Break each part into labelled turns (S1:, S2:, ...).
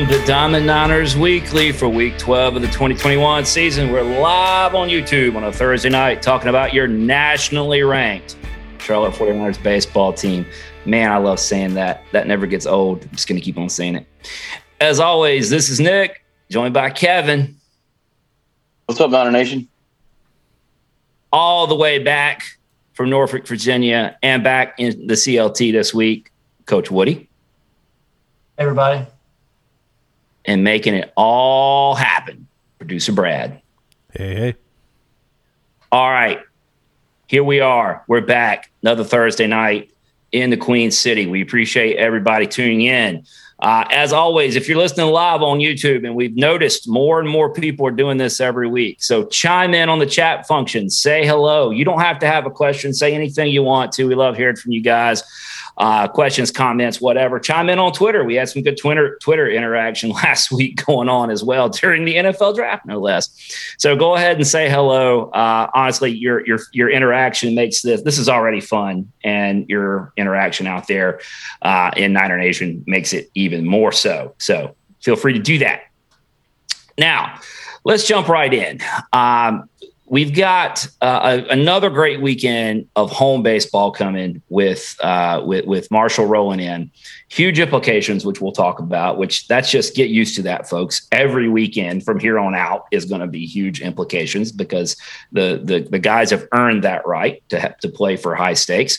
S1: Welcome to Diamond Niners Weekly for week 12 of the 2021 season. We're live on YouTube on a Thursday night talking about your nationally ranked Charlotte 49ers baseball team. Man, I love saying that. That never gets old. I'm just going to keep on saying it. As always, this is Nick, joined by Kevin.
S2: What's up, Niner Nation?
S1: All the way back from Norfolk, Virginia, and back in the CLT this week, Coach Woody.
S3: Hey, everybody
S1: and making it all happen. Producer Brad.
S4: Hey, hey.
S1: All right. Here we are. We're back. Another Thursday night in the Queen City. We appreciate everybody tuning in. Uh, as always, if you're listening live on YouTube, and we've noticed more and more people are doing this every week. So chime in on the chat function, say hello. You don't have to have a question, say anything you want to. We love hearing from you guys uh, questions, comments, whatever. Chime in on Twitter. We had some good Twitter Twitter interaction last week going on as well during the NFL draft, no less. So go ahead and say hello. Uh, honestly, your your your interaction makes this this is already fun, and your interaction out there uh, in Niner Nation makes it even more so. So feel free to do that. Now, let's jump right in. Um, we've got uh, a, another great weekend of home baseball coming with uh, with with Marshall rolling in. Huge implications, which we'll talk about. Which that's just get used to that, folks. Every weekend from here on out is going to be huge implications because the, the the guys have earned that right to have to play for high stakes.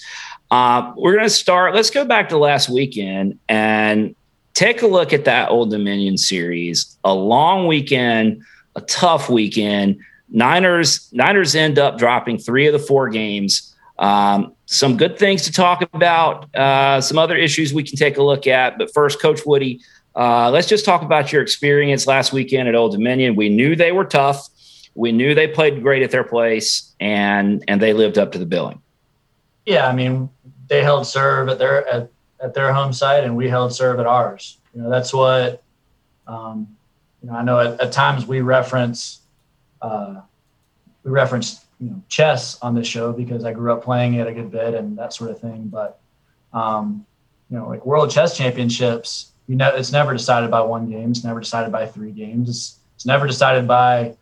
S1: Uh, we're going to start. Let's go back to last weekend and take a look at that Old Dominion series. A long weekend, a tough weekend Niners Niners end up dropping three of the four games. Um, some good things to talk about. Uh, some other issues we can take a look at. But first, Coach Woody, uh, let's just talk about your experience last weekend at Old Dominion. We knew they were tough. We knew they played great at their place, and and they lived up to the billing.
S3: Yeah, I mean, they held serve at their at, at their home site, and we held serve at ours. You know, that's what. Um, you know, I know at, at times we reference uh, we referenced you know chess on this show because I grew up playing it a good bit and that sort of thing. But um, you know, like World Chess Championships, you know, it's never decided by one game. It's never decided by three games. It's, it's never decided by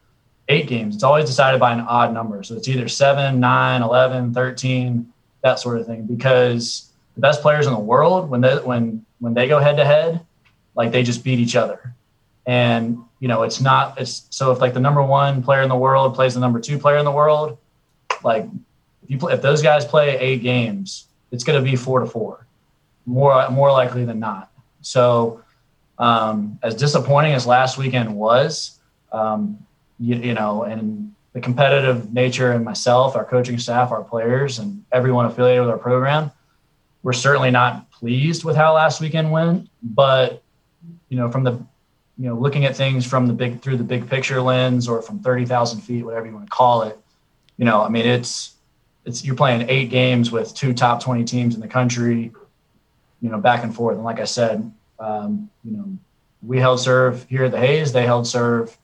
S3: eight games. It's always decided by an odd number. So it's either seven, nine, 11, 13, that sort of thing. Because the best players in the world, when they when when they go head to head, like they just beat each other. And you know, it's not it's so if like the number one player in the world plays the number two player in the world, like if you play if those guys play eight games, it's going to be four to four, more more likely than not. So, um, as disappointing as last weekend was, um, you, you know, and the competitive nature and myself, our coaching staff, our players, and everyone affiliated with our program, we're certainly not pleased with how last weekend went. But you know, from the you know, looking at things from the big through the big picture lens or from thirty thousand feet, whatever you want to call it, you know, I mean, it's it's you're playing eight games with two top twenty teams in the country, you know, back and forth. And like I said, um, you know, we held serve here at the Hayes. They held serve,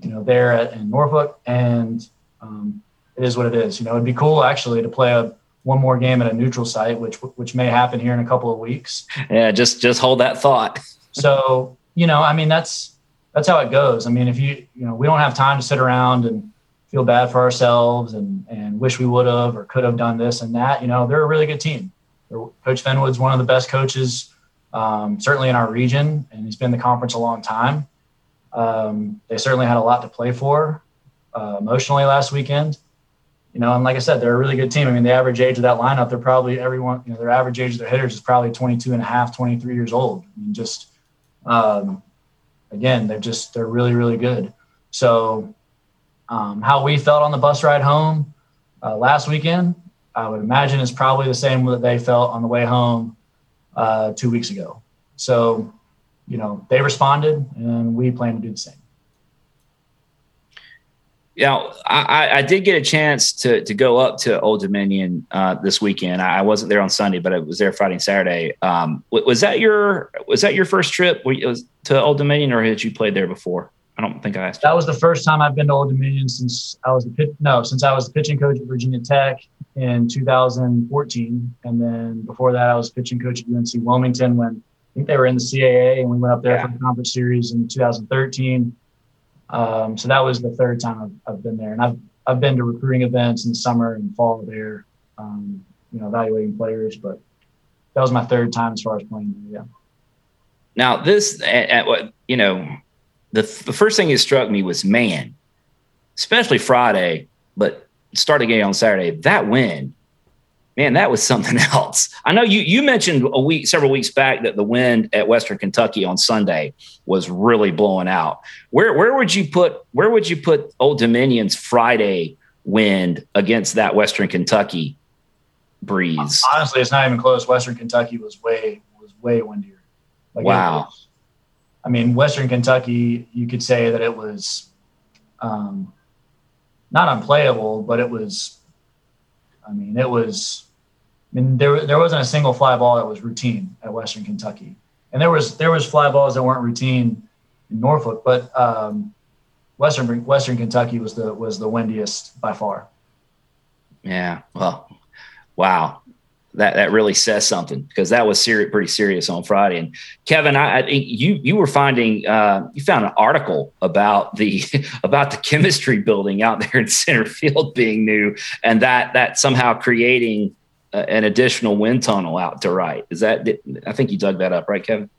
S3: you know, there at in Norfolk, and um, it is what it is. You know, it'd be cool actually to play a one more game at a neutral site, which which may happen here in a couple of weeks.
S1: Yeah, just just hold that thought.
S3: so you know, I mean, that's that's how it goes. I mean, if you you know, we don't have time to sit around and feel bad for ourselves and and wish we would have or could have done this and that. You know, they're a really good team. Coach Finwood's one of the best coaches, um, certainly in our region, and he's been in the conference a long time. Um, they certainly had a lot to play for uh, emotionally last weekend. You know, and like I said, they're a really good team. I mean, the average age of that lineup, they're probably everyone, you know, their average age of their hitters is probably 22 and a half, 23 years old. I mean, just um, again, they're just they're really really good. So um, how we felt on the bus ride home uh, last weekend, I would imagine is probably the same that they felt on the way home uh, two weeks ago. So you know they responded, and we plan to do the same.
S1: Yeah, I, I, did get a chance to to go up to Old Dominion uh, this weekend. I wasn't there on Sunday, but I was there Friday and Saturday. Um, was that your was that your first trip to Old Dominion, or had you played there before? I don't think I asked.
S3: That was the first time I've been to Old Dominion since I was the pit, no since I was the pitching coach at Virginia Tech in 2014, and then before that I was pitching coach at UNC Wilmington when I think they were in the CAA, and we went up there yeah. for the conference series in 2013. Um, so that was the third time I've, I've, been there, and I've I've been to recruiting events in the summer and fall there, um, you know, evaluating players. But that was my third time as far as playing. There, yeah.
S1: Now this, at, what you know, the the first thing that struck me was man, especially Friday, but starting game on Saturday. That win man, that was something else. I know you you mentioned a week, several weeks back that the wind at Western Kentucky on Sunday was really blowing out. Where where would you put where would you put Old Dominion's Friday wind against that Western Kentucky breeze?
S3: Honestly, it's not even close. Western Kentucky was way was way windier.
S1: Like wow.
S3: Was, I mean, Western Kentucky, you could say that it was um, not unplayable, but it was I mean, it was. I mean, there there wasn't a single fly ball that was routine at Western Kentucky, and there was there was fly balls that weren't routine in Norfolk, but um, Western Western Kentucky was the was the windiest by far.
S1: Yeah. Well, wow that that really says something because that was serious, pretty serious on Friday. And Kevin, I, I think you you were finding uh, you found an article about the about the chemistry building out there in center field being new, and that that somehow creating an additional wind tunnel out to right. Is that I think you dug that up, right, Kevin?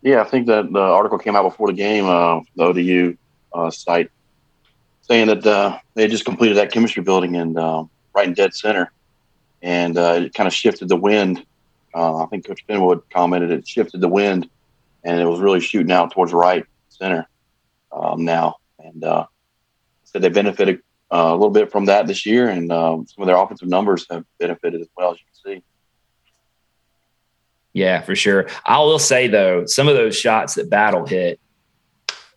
S2: Yeah, I think that the article came out before the game, uh, the ODU uh, site, saying that uh, they just completed that chemistry building and uh, right in dead center and uh, it kind of shifted the wind. Uh, I think Coach Finwood commented it shifted the wind, and it was really shooting out towards right center um, now. And uh, said they benefited uh, a little bit from that this year, and um, some of their offensive numbers have benefited as well as you can see.
S1: Yeah, for sure. I will say though, some of those shots that Battle hit,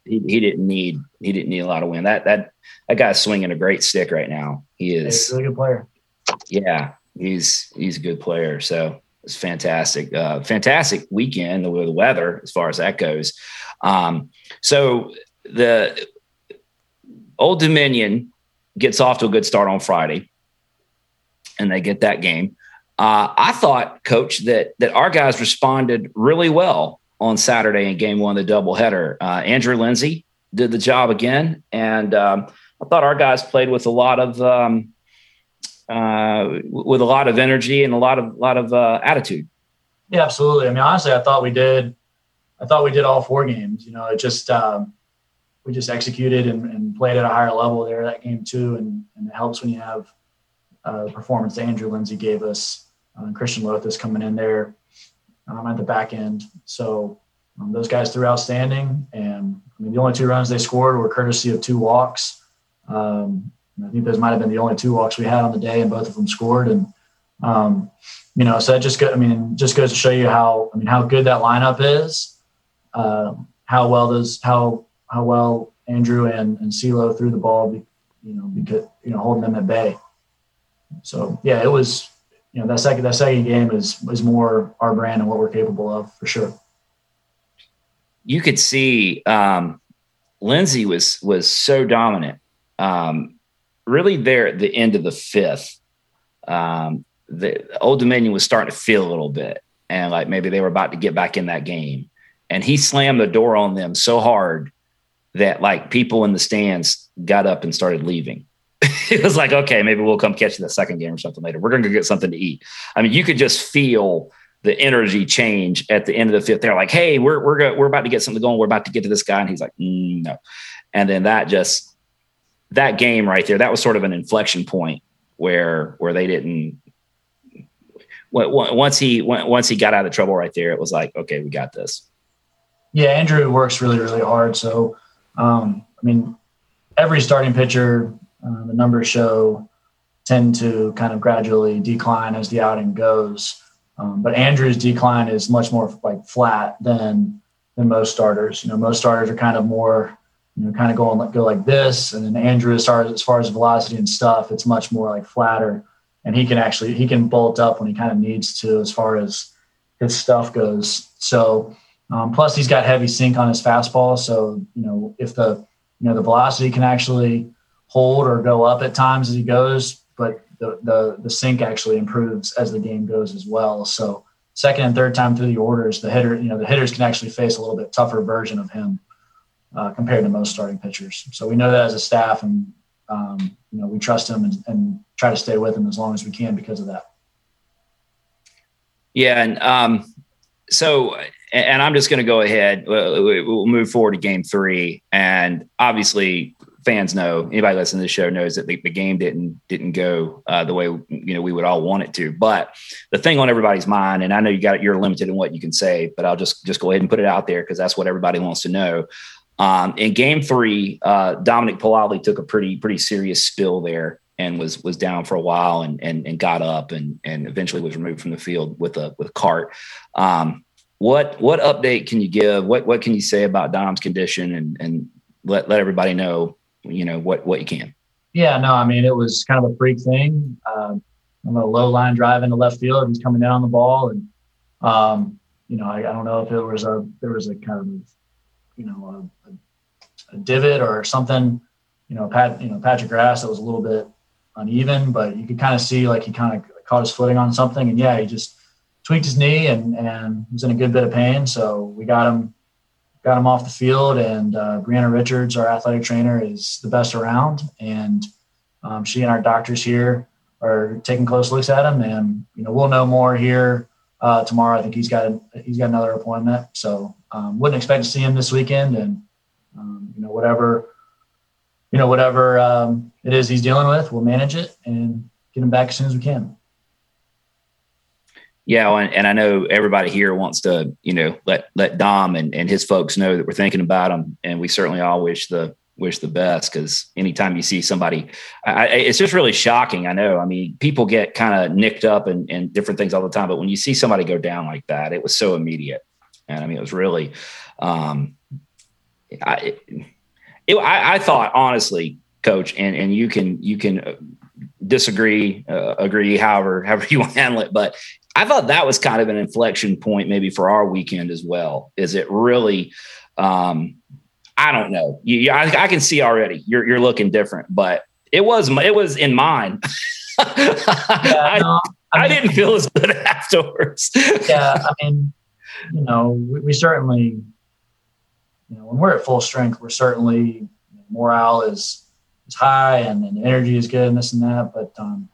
S1: he, he didn't need he didn't need a lot of wind. That that that guy's swinging a great stick right now. He is
S3: He's a really good player.
S1: Yeah, he's he's a good player. So it's fantastic, uh, fantastic weekend with the weather as far as that goes. Um, so the Old Dominion gets off to a good start on Friday, and they get that game. Uh, I thought, Coach, that that our guys responded really well on Saturday in Game One, of the doubleheader. Uh, Andrew Lindsay did the job again, and um, I thought our guys played with a lot of um, uh, with a lot of energy and a lot of lot of uh, attitude.
S3: Yeah, absolutely. I mean, honestly, I thought we did. I thought we did all four games. You know, it just um, we just executed and, and, played at a higher level there that game too, and, and it helps when you have uh, performance Andrew Lindsay gave us, uh, Christian Lothus coming in there um, at the back end. So um, those guys threw outstanding, and I mean the only two runs they scored were courtesy of two walks. Um, I think those might have been the only two walks we had on the day, and both of them scored. And um, you know, so that just go, I mean, just goes to show you how I mean how good that lineup is, uh, how well those how how well Andrew and and CeeLo threw the ball, you know, because you know holding them at bay. So yeah, it was you know that second that second game is is more our brand and what we're capable of for sure.
S1: You could see um, Lindsay was was so dominant. Um, really there at the end of the fifth, um, the Old Dominion was starting to feel a little bit, and like maybe they were about to get back in that game. And he slammed the door on them so hard that like people in the stands got up and started leaving. it was like, okay, maybe we'll come catch you the second game or something later. We're to go get something to eat. I mean, you could just feel the energy change at the end of the fifth. They're like, hey, we're we're go- we're about to get something going. We're about to get to this guy, and he's like, mm, no. And then that just that game right there, that was sort of an inflection point where where they didn't. Once he once he got out of trouble right there, it was like, okay, we got this.
S3: Yeah, Andrew works really really hard. So, um, I mean, every starting pitcher, uh, the numbers show tend to kind of gradually decline as the outing goes. Um, but Andrew's decline is much more like flat than than most starters. You know, most starters are kind of more you know, kind of go on go like this. And then Andrew, as far as, as far as velocity and stuff, it's much more like flatter. And he can actually he can bolt up when he kind of needs to as far as his stuff goes. So um, plus he's got heavy sink on his fastball. So you know if the you know the velocity can actually hold or go up at times as he goes, but the the, the sink actually improves as the game goes as well. So second and third time through the orders, the hitter, you know, the hitters can actually face a little bit tougher version of him uh, compared to most starting pitchers. So we know that as a staff, and um, you know, we trust him and, and, try to stay with him as long as we can because of that.
S1: Yeah, and um, so, and I'm just going to go ahead. We'll move forward to Game Three, and obviously, fans know anybody listening to the show knows that the, the game didn't didn't go uh, the way you know we would all want it to. But the thing on everybody's mind, and I know you got you're limited in what you can say, but I'll just just go ahead and put it out there because that's what everybody wants to know. Um, in Game Three, uh, Dominic Pilolli took a pretty pretty serious spill there and was was down for a while and and, and got up and and eventually was removed from the field with a with a cart. Um, what what update can you give? What what can you say about Dom's condition and and let let everybody know you know what what you can.
S3: Yeah, no, I mean it was kind of a freak thing. Um, I'm a low line drive into left field. He's coming down on the ball, and um, you know I, I, don't know if it was a there was a kind of you know divot or something. You know, Pat, you know Patrick grass that was a little bit uneven, but you could kind of see like he kind of caught his footing on something, and yeah, he just tweaked his knee and and was in a good bit of pain. So we got him got him off the field. And uh, Brianna Richards, our athletic trainer, is the best around. And um, she and our doctors here are taking close looks at him. And you know, we'll know more here uh, tomorrow. I think he's got a, he's got another appointment, so um, wouldn't expect to see him this weekend. And um, you know, whatever you know, whatever um, it is he's dealing with, we'll manage it and get him back as soon as we can.
S1: Yeah, and, and I know everybody here wants to, you know, let let Dom and, and his folks know that we're thinking about them, and we certainly all wish the wish the best because anytime you see somebody, I, it's just really shocking. I know. I mean, people get kind of nicked up and, and different things all the time, but when you see somebody go down like that, it was so immediate, and I mean, it was really. Um, I, it, I, I thought honestly, Coach, and and you can you can uh, disagree, uh, agree, however however you want to handle it, but I thought that was kind of an inflection point maybe for our weekend as well. Is it really? Um, I don't know. You, I, I, can see already you're you're looking different, but it was it was in mine. yeah, I, no, I, mean, I, didn't feel as good afterwards.
S3: yeah, I mean, you know, we, we, certainly, you know, when we're at full strength, we're certainly morale is is high and, and energy is good and this and that. But um,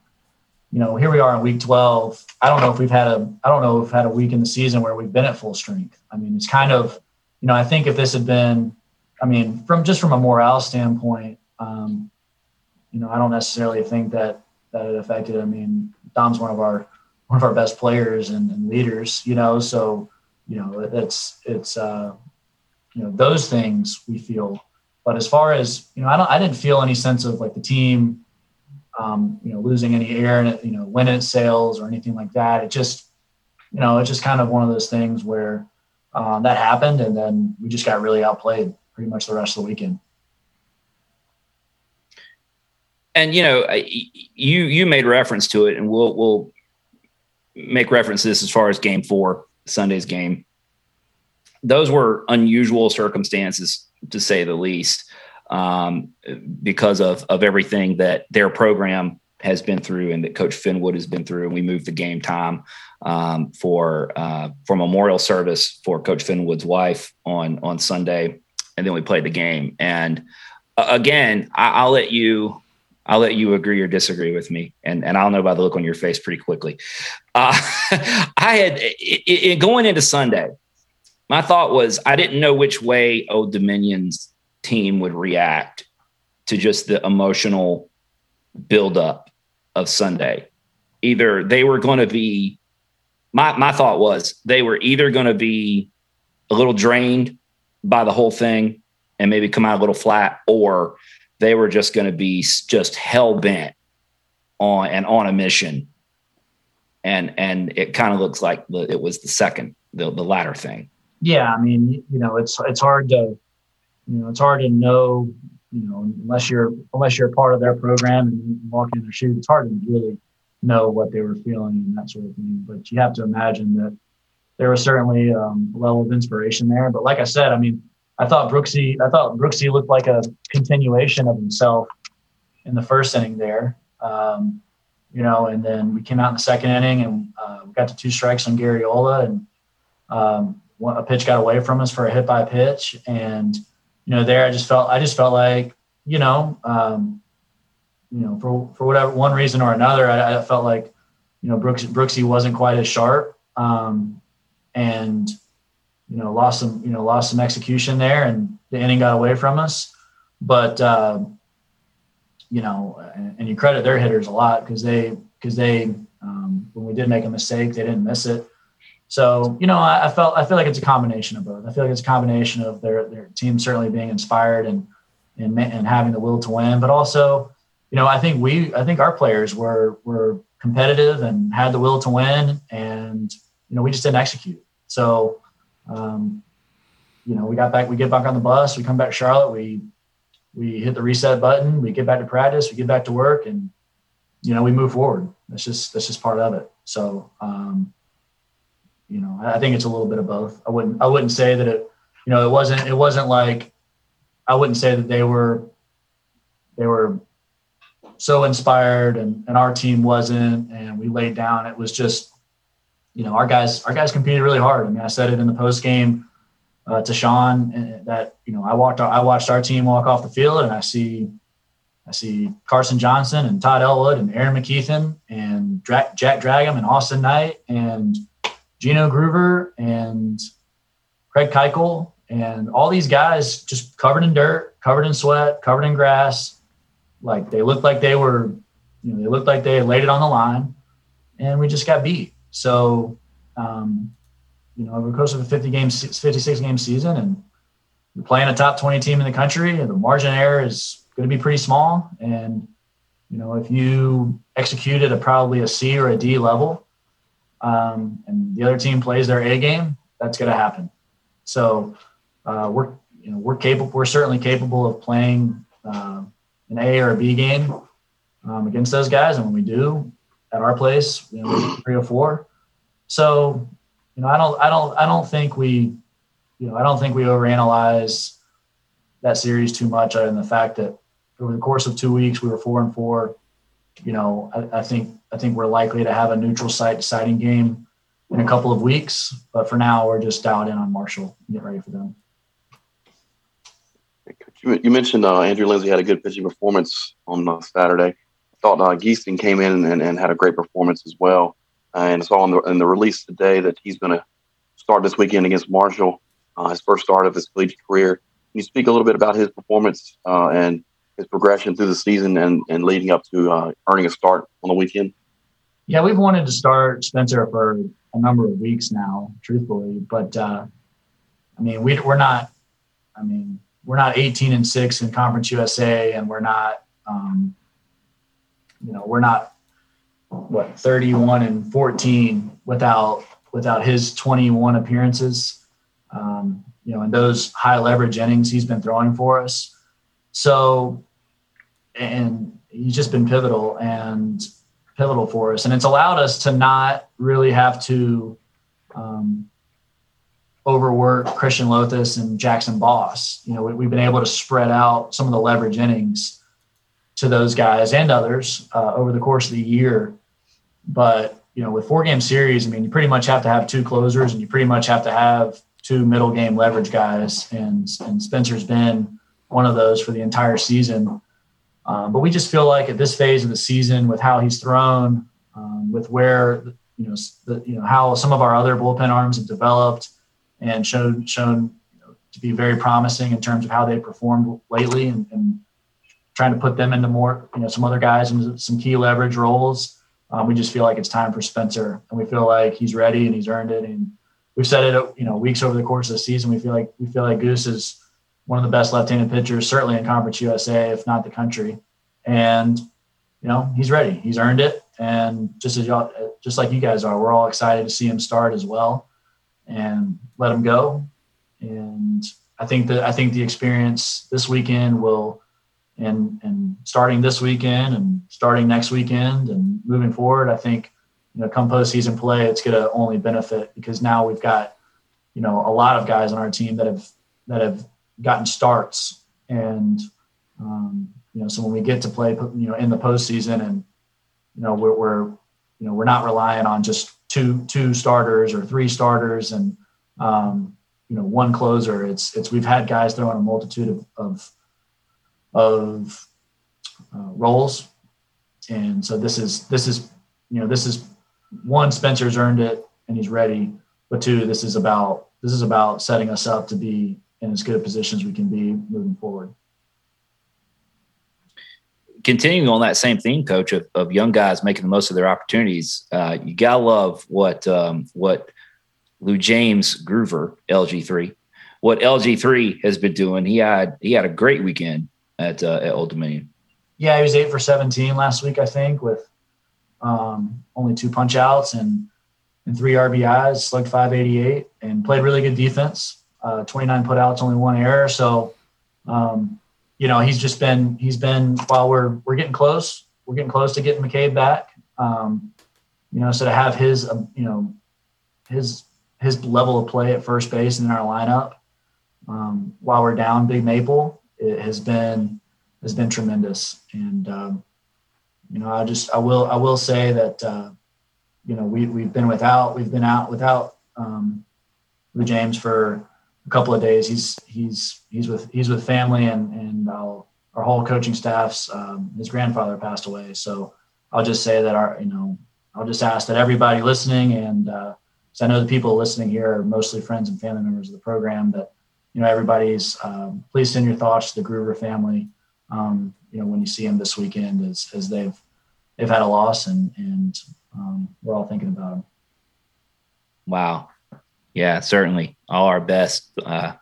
S3: you know, here we are in week 12. I don't know if we've had a, I don't know if we've had a week in the season where we've been at full strength. I mean, it's kind of, you know, I think if this had been, I mean, from just from a morale standpoint, um, you know, I don't necessarily think that that it affected. I mean, Dom's one of our one of our best players and, and leaders, you know, so you know, it's it's uh, you know those things we feel. But as far as you know, I don't, I didn't feel any sense of like the team um, you know, losing any air and you know, it sails or anything like that. It just, you know, it's just kind of one of those things where um, that happened, and then we just got really outplayed pretty much the rest of the weekend.
S1: And you know, you you made reference to it, and we'll we'll make reference to this as far as Game Four, Sunday's game. Those were unusual circumstances, to say the least um, because of of everything that their program has been through and that Coach Finwood has been through. And we moved the game time um, for uh, for memorial service for Coach Finwood's wife on on Sunday, and then we played the game. And uh, again, I, will let you. I'll let you agree or disagree with me, and, and I'll know by the look on your face pretty quickly. Uh, I had it, it, going into Sunday, my thought was I didn't know which way Old Dominion's team would react to just the emotional buildup of Sunday. Either they were going to be, my, my thought was they were either going to be a little drained by the whole thing and maybe come out a little flat, or they were just going to be just hell bent on and on a mission. And and it kind of looks like it was the second, the the latter thing.
S3: Yeah, I mean, you know, it's it's hard to you know, it's hard to know, you know, unless you're unless you're a part of their program and walk in their shoes, it's hard to really know what they were feeling and that sort of thing. But you have to imagine that there was certainly um, a level of inspiration there. But like I said, I mean, I thought Brooksy, I thought Brooksy looked like a continuation of himself in the first inning there. Um, you know, and then we came out in the second inning and uh, we got to two strikes on Garriola and um, a pitch got away from us for a hit by pitch. And, you know, there I just felt, I just felt like, you know, um, you know, for, for whatever one reason or another, I, I felt like, you know, Brooks, Brooksy wasn't quite as sharp. Um, and, you know, lost some, you know, lost some execution there and the inning got away from us. But, uh, you know, and, and, you credit their hitters a lot because they, because they, um, when we did make a mistake, they didn't miss it. So, you know, I, I, felt, I feel like it's a combination of both. I feel like it's a combination of their, their team certainly being inspired and, and, and having the will to win, but also, you know, I think we, I think our players were, were competitive and had the will to win and, you know, we just didn't execute. So, um, you know, we got back, we get back on the bus, we come back to Charlotte, we, we hit the reset button, we get back to practice, we get back to work and, you know, we move forward. That's just, that's just part of it. So, um, you know, I think it's a little bit of both. I wouldn't, I wouldn't say that it, you know, it wasn't, it wasn't like, I wouldn't say that they were, they were so inspired and, and our team wasn't, and we laid down. It was just, you know, our guys, our guys competed really hard. I mean, I said it in the post game uh, to Sean that you know I walked I watched our team walk off the field and I see I see Carson Johnson and Todd Elwood and Aaron McKeithen and Dra- Jack Dragum and Austin Knight and Gino Groover and Craig Keuchel and all these guys just covered in dirt, covered in sweat, covered in grass. Like they looked like they were, you know, they looked like they laid it on the line, and we just got beat. So um, you know, over the course of a 50 game, 56 game season, and you're playing a top 20 team in the country, the margin error is going to be pretty small. And, you know, if you execute at a probably a C or a D level, um, and the other team plays their A game, that's going to happen. So uh, we're, you know, we're capable, we're certainly capable of playing uh, an A or a B game um, against those guys. And when we do at our place, you know, three or four. So you know, I don't, I don't, I don't think we, you know, I don't think we overanalyze that series too much, other than the fact that over the course of two weeks we were four and four. You know, I, I think I think we're likely to have a neutral site deciding game in a couple of weeks, but for now we're just dialed in on Marshall and get ready for them.
S2: You mentioned uh, Andrew Lindsay had a good pitching performance on uh, Saturday. I thought uh, Giesting came in and, and, had a great performance as well and saw in the, in the release today that he's going to start this weekend against Marshall, uh, his first start of his collegiate career. Can you speak a little bit about his performance uh, and his progression through the season and, and leading up to uh, earning a start on the weekend?
S3: Yeah, we've wanted to start Spencer for a number of weeks now, truthfully. But uh, I mean, we, we're not. I mean, we're not 18 and six in Conference USA, and we're not. Um, you know, we're not what 31 and 14 without without his 21 appearances. Um, you know, in those high leverage innings he's been throwing for us. So, and he's just been pivotal and pivotal for us, and it's allowed us to not really have to um, overwork Christian Lothus and Jackson Boss. You know, we, have been able to spread out some of the leverage innings to those guys and others uh, over the course of the year but you know, with four game series, I mean, you pretty much have to have two closers, and you pretty much have to have two middle game leverage guys. And and Spencer's been one of those for the entire season. Um, but we just feel like at this phase of the season, with how he's thrown, um, with where you know the, you know how some of our other bullpen arms have developed and shown shown you know, to be very promising in terms of how they performed lately, and, and trying to put them into more you know some other guys into some key leverage roles. Um, we just feel like it's time for Spencer, and we feel like he's ready and he's earned it. And we've said it, you know, weeks over the course of the season. We feel like we feel like Goose is one of the best left-handed pitchers, certainly in Conference USA, if not the country. And you know, he's ready. He's earned it. And just as y'all, just like you guys are, we're all excited to see him start as well, and let him go. And I think that I think the experience this weekend will and and starting this weekend and starting next weekend and moving forward, I think you know come postseason play, it's going to only benefit because now we've got you know a lot of guys on our team that have that have gotten starts and um, you know so when we get to play you know in the postseason and you know we're, we're you know we're not relying on just two two starters or three starters and um, you know one closer. It's it's we've had guys throwing a multitude of of, of uh, roles, and so this is this is you know this is one Spencer's earned it and he's ready, but two this is about this is about setting us up to be in as good a position as we can be moving forward
S1: continuing on that same theme, coach, of, of young guys making the most of their opportunities, uh, you gotta love what um, what Lou James Groover LG3, what LG3 has been doing. He had he had a great weekend at uh, at Old Dominion.
S3: Yeah, he was eight for seventeen last week, I think, with um, only two punch outs and and three RBIs, slugged 588, and played really good defense. Uh, 29 putouts, only one error. So um, you know, he's just been he's been while we're we're getting close, we're getting close to getting McCabe back. Um, you know, so to have his um, you know his his level of play at first base and in our lineup um, while we're down Big Maple, it has been has been tremendous. And um, you know, I just I will I will say that uh, you know we we've been without we've been out without um, Lou James for couple of days. He's he's he's with he's with family and and our whole coaching staff's um, his grandfather passed away. So I'll just say that our you know I'll just ask that everybody listening and uh, I know the people listening here are mostly friends and family members of the program that you know everybody's um, please send your thoughts to the Groover family. Um, you know when you see them this weekend as as they've they've had a loss and and um, we're all thinking about them.
S1: Wow, yeah, certainly. All our best uh,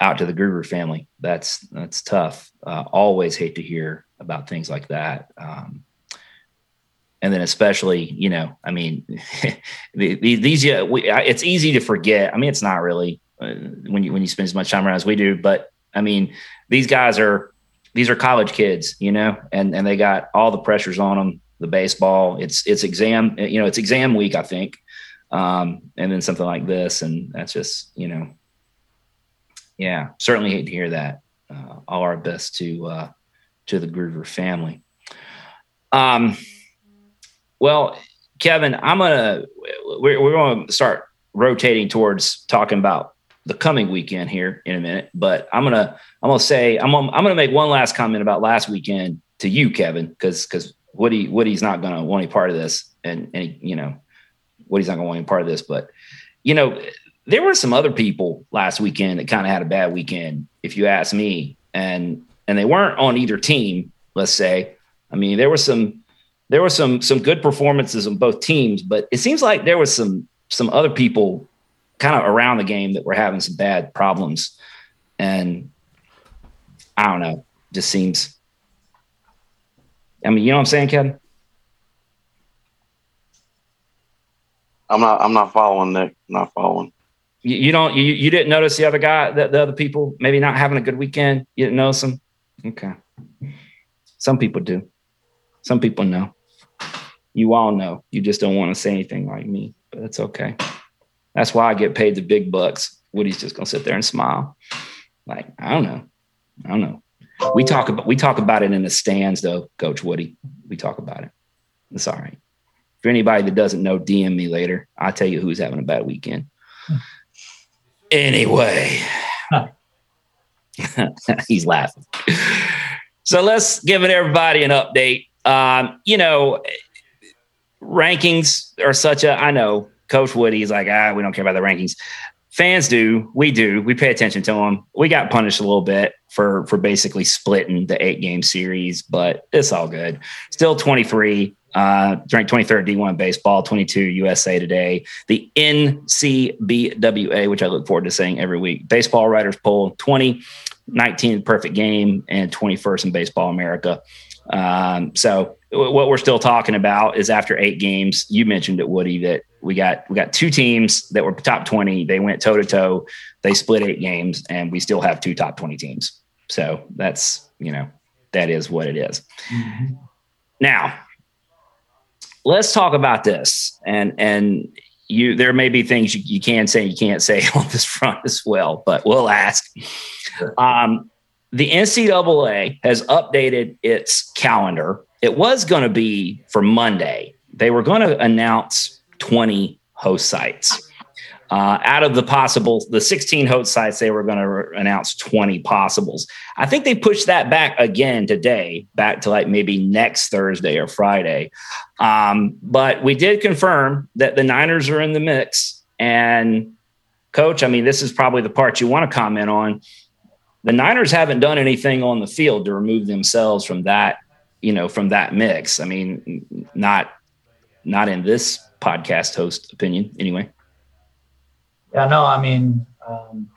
S1: out to the Groover family. That's that's tough. Uh, always hate to hear about things like that. Um, and then especially, you know, I mean, these yeah, we, it's easy to forget. I mean, it's not really uh, when you when you spend as much time around as we do, but I mean, these guys are these are college kids, you know, and and they got all the pressures on them. The baseball, it's it's exam, you know, it's exam week, I think um, and then something like this, and that's just you know, yeah, certainly hate to hear that. Uh, all our best to uh, to the Groover family. Um, well, Kevin, I'm gonna we're, we're to start rotating towards talking about the coming weekend here in a minute, but I'm gonna I'm gonna say I'm gonna, I'm gonna make one last comment about last weekend to you, Kevin, because because Woody Woody's not gonna want any part of this, and and you know Woody's not going to want any part of this, but you know, there were some other people last weekend that kind of had a bad weekend, if you ask me, and and they weren't on either team. Let's say, I mean, there were some there were some some good performances on both teams, but it seems like there was some some other people kind of around the game that were having some bad problems, and I don't know, just seems. I mean, you know what I'm saying, Kevin?
S2: I'm not. I'm not following Nick. I'm not following.
S1: You, you don't. You, you didn't notice the other guy, the, the other people, maybe not having a good weekend. You didn't notice them. Okay. Some people do. Some people know. You all know. You just don't want to say anything like me, but it's okay. That's why I get paid the big bucks. Woody's just gonna sit there and smile. Like I don't know. I don't know. We talk about we talk about it in the stands though, Coach Woody. We talk about it. It's all right for anybody that doesn't know, DM me later. I'll tell you who's having a bad weekend. Anyway, he's laughing. So let's give it everybody an update. Um, you know, rankings are such a, I know Coach Woody is like, ah, we don't care about the rankings. Fans do. We do. We pay attention to them. We got punished a little bit for for basically splitting the eight game series, but it's all good. Still 23 uh, ranked 23rd D1 baseball, 22 USA Today, the NCBWA, which I look forward to saying every week. Baseball Writers Poll, 20, 19 perfect game, and 21st in Baseball America. Um, so what we're still talking about is after eight games, you mentioned it, Woody, that we got we got two teams that were top 20. They went toe to toe. They split eight games, and we still have two top 20 teams. So that's you know that is what it is. Mm-hmm. Now let's talk about this. And and you there may be things you, you can say you can't say on this front as well, but we'll ask. Um, the NCAA has updated its calendar it was going to be for Monday. They were going to announce 20 host sites. Uh, out of the possible, the 16 host sites, they were going to re- announce 20 possibles. I think they pushed that back again today, back to like maybe next Thursday or Friday. Um, but we did confirm that the Niners are in the mix. And, coach, I mean, this is probably the part you want to comment on. The Niners haven't done anything on the field to remove themselves from that, you know, from that mix. I mean, not not in this podcast host opinion, anyway.
S3: Yeah, no, I mean, um,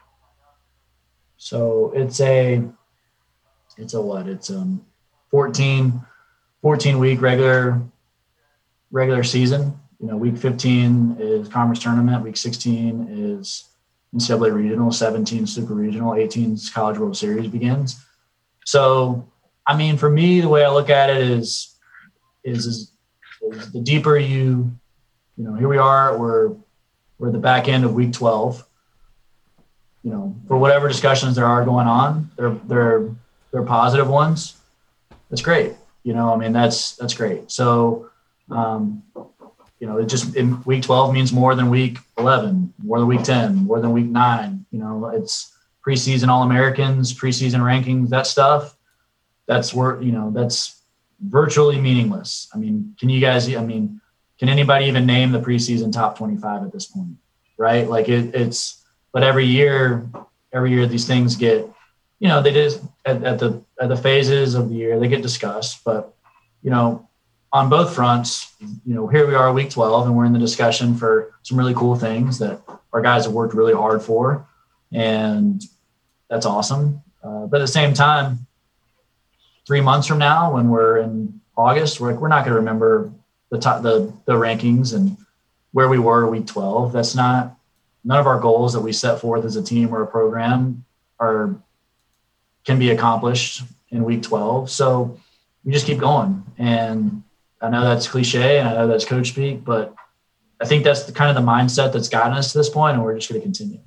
S3: so it's a, it's a what? It's um 14, 14 week regular, regular season. You know, week 15 is conference tournament. Week 16 is NCAA regional. 17 super regional. 18 college world series begins. So, I mean, for me, the way I look at it is, is, is, is the deeper you, you know, here we are. We're we're at the back end of week 12 you know for whatever discussions there are going on they're they're they're positive ones. That's great. You know i mean that's that's great. So um, you know it just in week 12 means more than week 11 more than week 10 more than week 9 you know it's preseason all americans preseason rankings that stuff. That's where you know that's virtually meaningless. I mean can you guys i mean can anybody even name the preseason top 25 at this point? Right? Like it, it's, but every year, every year these things get, you know, they just at, at the at the phases of the year they get discussed. But you know, on both fronts, you know, here we are, week 12, and we're in the discussion for some really cool things that our guys have worked really hard for, and that's awesome. Uh, but at the same time, three months from now, when we're in August, we're, we're not going to remember the top the the rankings and where we were week 12 that's not none of our goals that we set forth as a team or a program are can be accomplished in week 12 so we just keep going. And i know that's cliche and i know that's coach speak but i think that's the kind of the mindset that's gotten us to this point and we're just going to continue.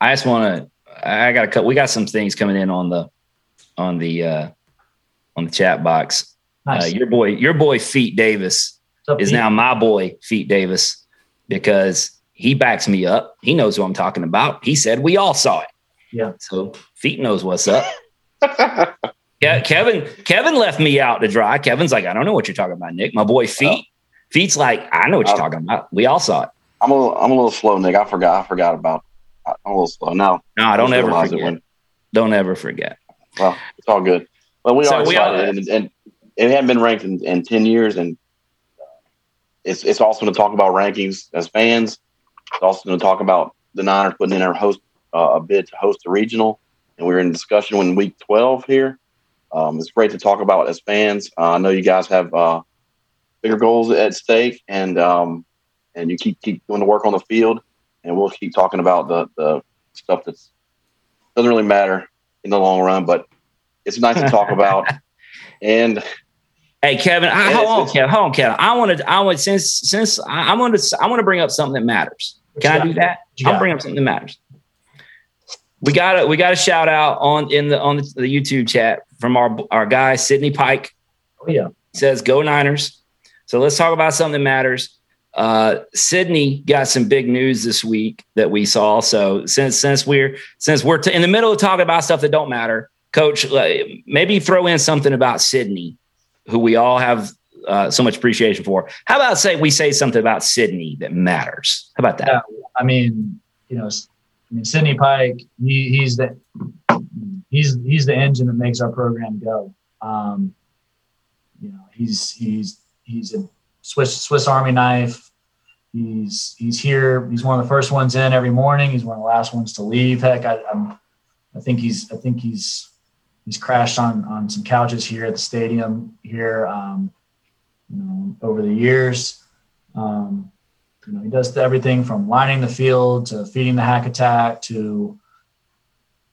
S1: I just want to i got a we got some things coming in on the on the uh on the chat box Nice. Uh, your boy, your boy Feet Davis up, is Pete? now my boy Feet Davis because he backs me up. He knows who I'm talking about. He said we all saw it.
S3: Yeah.
S1: So Feet knows what's up. yeah, Kevin. Kevin left me out to dry. Kevin's like, I don't know what you're talking about, Nick. My boy Feet. Feet's like, I know what you're talking about. We all saw it.
S2: I'm a little, I'm a little slow, Nick. I forgot. I forgot about. I'm a little slow now.
S1: No, I don't ever forget. When, don't ever forget.
S2: Well, it's all good. But we so are we are, and, and it hadn't been ranked in, in 10 years and it's it's also going to talk about rankings as fans. It's also going to talk about the niners putting in our host uh, a bid to host the regional and we are in discussion in week 12 here. Um, it's great to talk about as fans. Uh, i know you guys have uh, bigger goals at stake and um, and you keep keep doing the work on the field and we'll keep talking about the the stuff that doesn't really matter in the long run but it's nice to talk about. And
S1: Hey Kevin, I, hold on, Kevin. Hold on, Kevin. I want to. I want since since I, I want to. I want to bring up something that matters. Can I do that? I'll bring up something that matters. We got a we got a shout out on in the on the, the YouTube chat from our our guy Sydney Pike.
S3: Oh yeah, he
S1: says go Niners. So let's talk about something that matters. Uh, Sydney got some big news this week that we saw. So since since we're since we're t- in the middle of talking about stuff that don't matter, Coach, maybe throw in something about Sydney who we all have uh, so much appreciation for. How about say we say something about Sydney that matters? How about that? Yeah,
S3: I mean, you know, I mean, Sydney Pike, he, he's the he's he's the engine that makes our program go. Um, you know, he's he's he's a Swiss Swiss Army knife. He's he's here. He's one of the first ones in every morning. He's one of the last ones to leave. Heck, I, I'm, I think he's I think he's he's crashed on on some couches here at the stadium here um, you know over the years um, you know he does everything from lining the field to feeding the hack attack to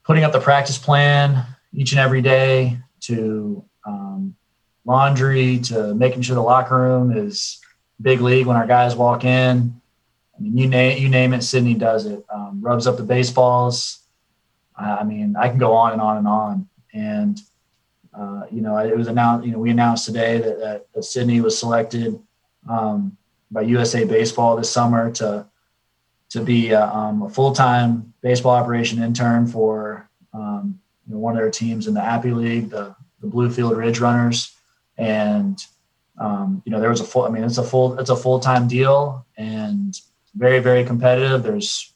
S3: putting up the practice plan each and every day to um, laundry to making sure the locker room is big league when our guys walk in I mean, you name you name it, Sydney does it. Um, rubs up the baseballs. I mean, I can go on and on and on. And Uh, you know, it was announced. You know, we announced today that, that, that Sydney was selected um, by USA Baseball this summer to to be a, um, a full time baseball operation intern for um, you know, one of their teams in the Appy League, the the Bluefield Ridge Runners, and um, you know there was a full. I mean, it's a full it's a full time deal and very very competitive. There's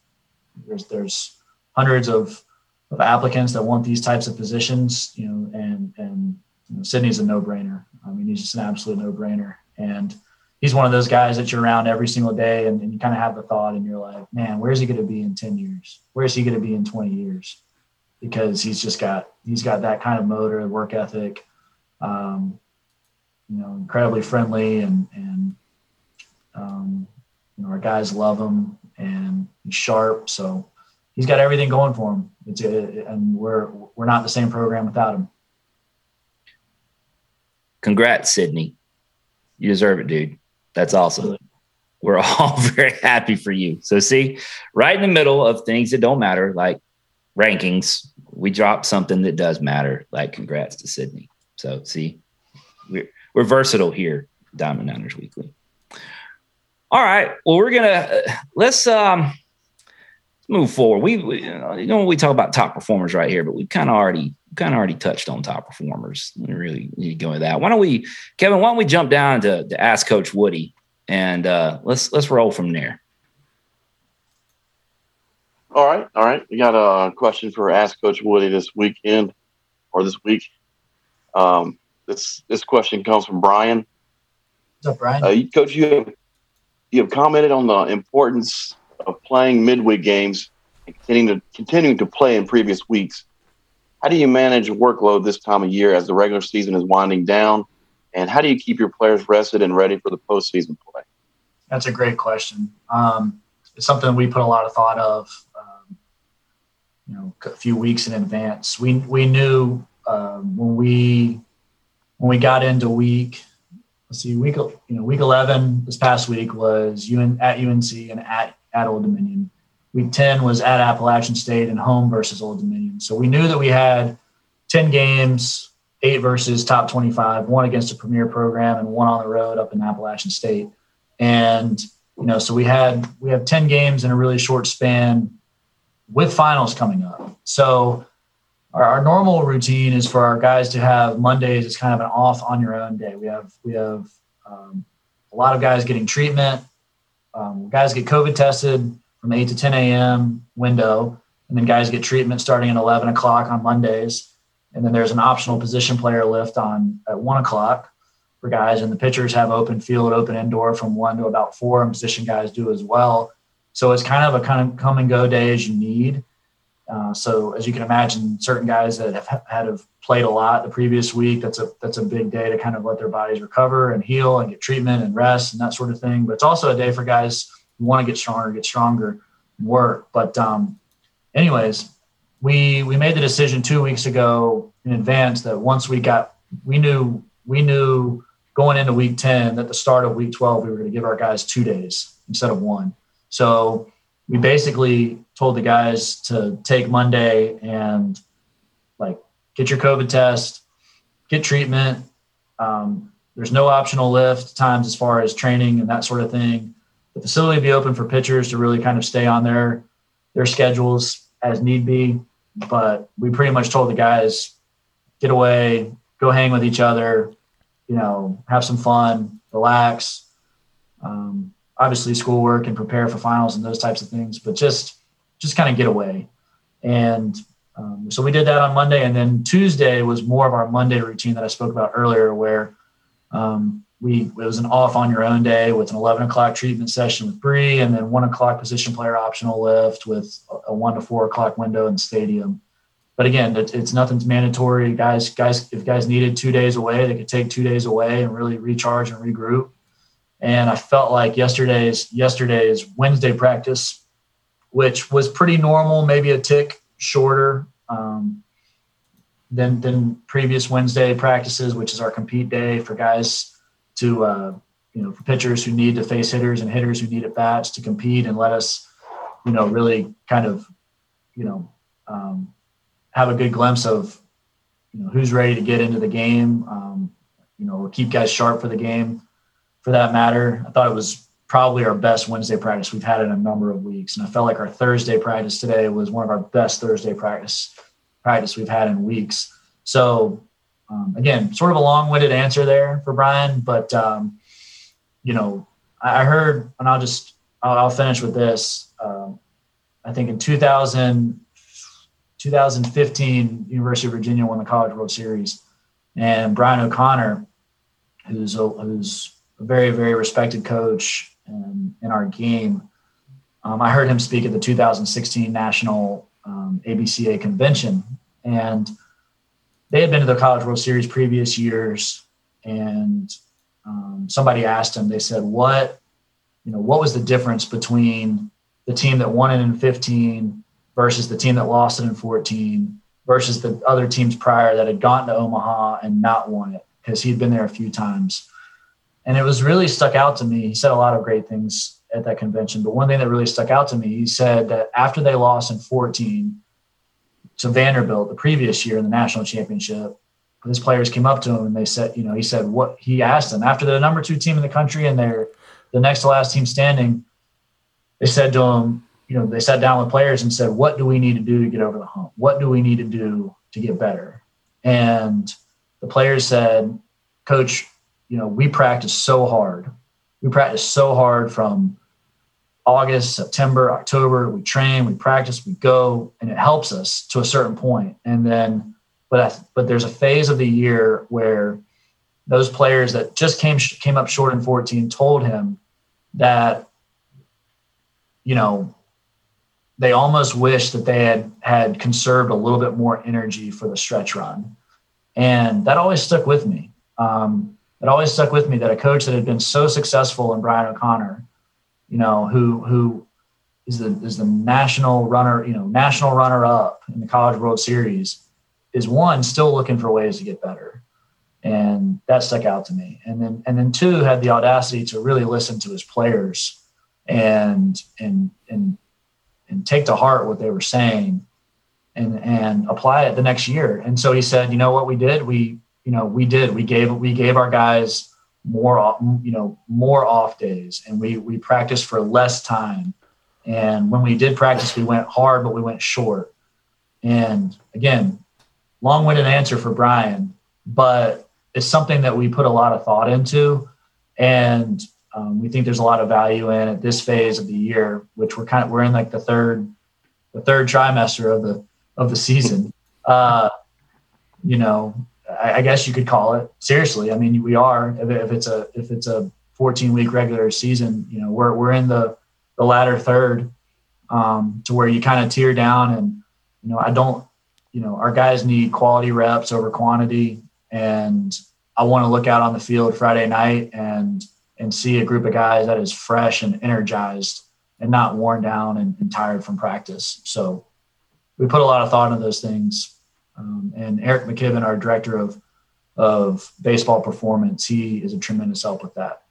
S3: there's there's hundreds of of applicants that want these types of positions, you know, and and you know, Sydney's a no-brainer. I mean, he's just an absolute no-brainer, and he's one of those guys that you're around every single day, and, and you kind of have the thought in your life, man, where's he going to be in ten years? Where's he going to be in twenty years? Because he's just got he's got that kind of motor, work ethic, um, you know, incredibly friendly, and and um, you know, our guys love him, and he's sharp, so he's got everything going for him. It's a, and we're we're not the same program without him.
S1: Congrats, Sydney. You deserve it, dude. That's awesome. We're all very happy for you. So see, right in the middle of things that don't matter, like rankings, we drop something that does matter. Like congrats to Sydney. So see, we're we're versatile here, Diamond Niners Weekly. All right. Well, we're gonna uh, let's um move forward. We, we you know we talk about top performers right here, but we kind of already kind of already touched on top performers. We really need to go into that. Why don't we, Kevin? Why don't we jump down to, to ask Coach Woody and uh, let's let's roll from there.
S2: All right, all right. We got a question for Ask Coach Woody this weekend or this week. Um, this this question comes from Brian.
S3: What's up, Brian?
S2: Uh, Coach, you have you have commented on the importance of playing midweek games and continuing to, continuing to play in previous weeks. How do you manage workload this time of year as the regular season is winding down? And how do you keep your players rested and ready for the postseason play?
S3: That's a great question. Um, it's something we put a lot of thought of, um, you know, a few weeks in advance. We we knew um, when we when we got into week let's see week you know week 11 this past week was UN, at UNC and at at Old Dominion. Week 10 was at Appalachian State and home versus Old Dominion. So we knew that we had 10 games, eight versus top 25, one against a premier program and one on the road up in Appalachian State. And, you know, so we had, we have 10 games in a really short span with finals coming up. So our, our normal routine is for our guys to have Mondays as kind of an off on your own day. We have, we have um, a lot of guys getting treatment um, guys get COVID tested from 8 to 10 a.m. window, and then guys get treatment starting at 11 o'clock on Mondays. And then there's an optional position player lift on at 1 o'clock for guys, and the pitchers have open field, open indoor from 1 to about 4, and position guys do as well. So it's kind of a kind of come and go day as you need. Uh, so as you can imagine, certain guys that have had have played a lot the previous week, that's a that's a big day to kind of let their bodies recover and heal and get treatment and rest and that sort of thing. But it's also a day for guys who want to get stronger, get stronger, work. But um, anyways, we we made the decision two weeks ago in advance that once we got we knew we knew going into week 10 that the start of week 12 we were going to give our guys two days instead of one. So we basically told the guys to take Monday and like get your COVID test, get treatment. Um, there's no optional lift times as far as training and that sort of thing. The facility be open for pitchers to really kind of stay on their their schedules as need be. But we pretty much told the guys, get away, go hang with each other, you know, have some fun, relax. Um, obviously schoolwork and prepare for finals and those types of things, but just just kind of get away. And um, so we did that on Monday, and then Tuesday was more of our Monday routine that I spoke about earlier, where um, we it was an off on your own day with an 11 o'clock treatment session with Bree, and then one o'clock position player optional lift with a one to four o'clock window in the stadium. But again, it, it's nothing's mandatory. Guys, guys, if guys needed two days away, they could take two days away and really recharge and regroup. And I felt like yesterday's yesterday's Wednesday practice, which was pretty normal, maybe a tick shorter um, than than previous Wednesday practices, which is our compete day for guys to uh, you know for pitchers who need to face hitters and hitters who need at bats to compete and let us you know really kind of you know um, have a good glimpse of you know who's ready to get into the game. Um, you know, keep guys sharp for the game. For that matter, I thought it was probably our best Wednesday practice we've had in a number of weeks, and I felt like our Thursday practice today was one of our best Thursday practice practice we've had in weeks. So um, again, sort of a long-winded answer there for Brian, but um, you know, I, I, heard, and I'll just I'll, I'll finish with this. Um, I think in 2000, 2015, University of Virginia won the College World Series, and Brian O'Connor, who's a, who's a very very respected coach in, in our game. Um, I heard him speak at the 2016 National um, ABCA convention, and they had been to the College World Series previous years, and um, somebody asked him. They said, "What, you know, what was the difference between the team that won it in 15 versus the team that lost it in 14 versus the other teams prior that had gotten to Omaha and not won it because he'd been there a few times?" And it was really stuck out to me. He said a lot of great things at that convention, but one thing that really stuck out to me, he said that after they lost in 14 to Vanderbilt the previous year in the national championship, his players came up to him and they said, you know, he said what he asked them after the number two team in the country and they're the next to last team standing. They said to him, you know, they sat down with players and said, what do we need to do to get over the hump? What do we need to do to get better? And the players said, Coach, you know, we practice so hard. We practice so hard from August, September, October. We train, we practice, we go, and it helps us to a certain point. And then, but but there's a phase of the year where those players that just came came up short in 14 told him that you know they almost wish that they had had conserved a little bit more energy for the stretch run and that always stuck with me um, it always stuck with me that a coach that had been so successful in brian o'connor you know, who who is the is the national runner, you know, national runner up in the College World Series, is one still looking for ways to get better, and that stuck out to me. And then and then two had the audacity to really listen to his players and and and and take to heart what they were saying and and apply it the next year. And so he said, you know what we did? We you know we did. We gave we gave our guys more you know more off days and we we practiced for less time. And when we did practice we went hard but we went short. And again long-winded answer for brian but it's something that we put a lot of thought into and um, we think there's a lot of value in at this phase of the year which we're kind of we're in like the third the third trimester of the of the season. Uh you know I, guess you could call it seriously. I mean, we are if, it's a if it's a 14 week regular season, you know, we're we're in the the latter third um, to where you kind of tear down and you know I don't you know our guys need quality reps over quantity and I want to look out on the field Friday night and and see a group of guys that is fresh and energized and not worn down and, and tired from practice. So we put a lot of thought into those things um, and Eric McKibben, our director of of baseball performance, he is a tremendous help with that.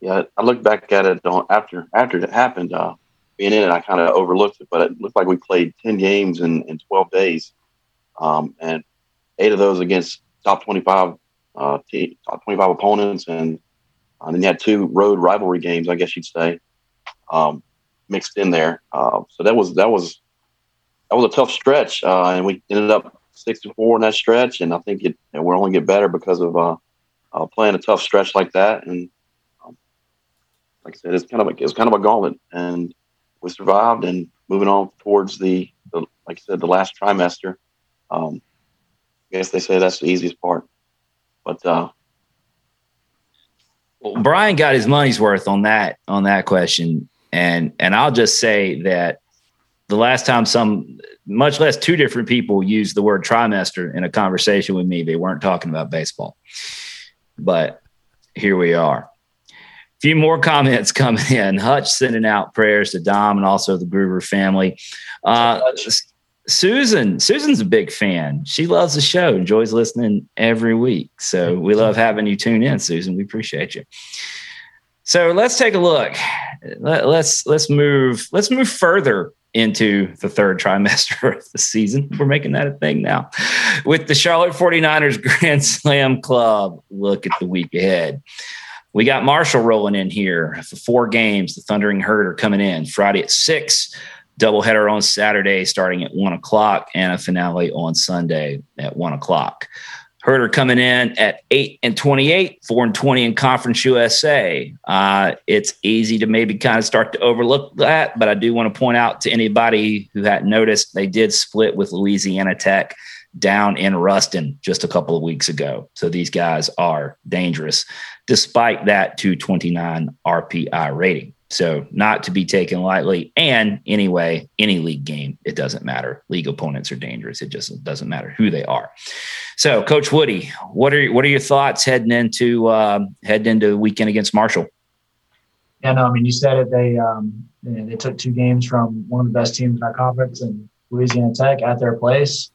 S2: Yeah, I look back at it after after it happened. Uh, being in it, I kind of overlooked it, but it looked like we played ten games in, in twelve days, um, and eight of those against top twenty five uh, top twenty five opponents, and uh, then you had two road rivalry games, I guess you'd say, um, mixed in there. Uh, so that was that was that was a tough stretch, uh, and we ended up six to four in that stretch. And I think it we're only get better because of uh, uh, playing a tough stretch like that. And um, like I said, it's kind of a, it's kind of a gauntlet, and we survived. And moving on towards the, the like I said, the last trimester. Um, I guess they say that's the easiest part, but. Uh,
S1: well, Brian got his money's worth on that on that question, and and I'll just say that the last time some, much less two different people used the word trimester in a conversation with me, they weren't talking about baseball. But here we are. A few more comments coming in. Hutch sending out prayers to Dom and also the Groover family. Uh, Susan, Susan's a big fan. She loves the show, enjoys listening every week. So we love having you tune in, Susan. We appreciate you. So let's take a look. Let, us let's move let's move further into the third trimester of the season. We're making that a thing now. With the Charlotte 49ers Grand Slam Club, look at the week ahead. We got Marshall rolling in here for four games. The Thundering Herd are coming in Friday at six, doubleheader on Saturday starting at one o'clock, and a finale on Sunday at one o'clock. Herder coming in at eight and 28, four and 20 in Conference USA. Uh, it's easy to maybe kind of start to overlook that, but I do want to point out to anybody who hadn't noticed they did split with Louisiana Tech down in Ruston just a couple of weeks ago. So these guys are dangerous despite that 229 RPI rating. So not to be taken lightly. And anyway, any league game, it doesn't matter. League opponents are dangerous. It just doesn't matter who they are. So, Coach Woody, what are what are your thoughts heading into uh, heading into the weekend against Marshall?
S3: Yeah, no, I mean you said it. They um, they took two games from one of the best teams in our conference and Louisiana Tech at their place.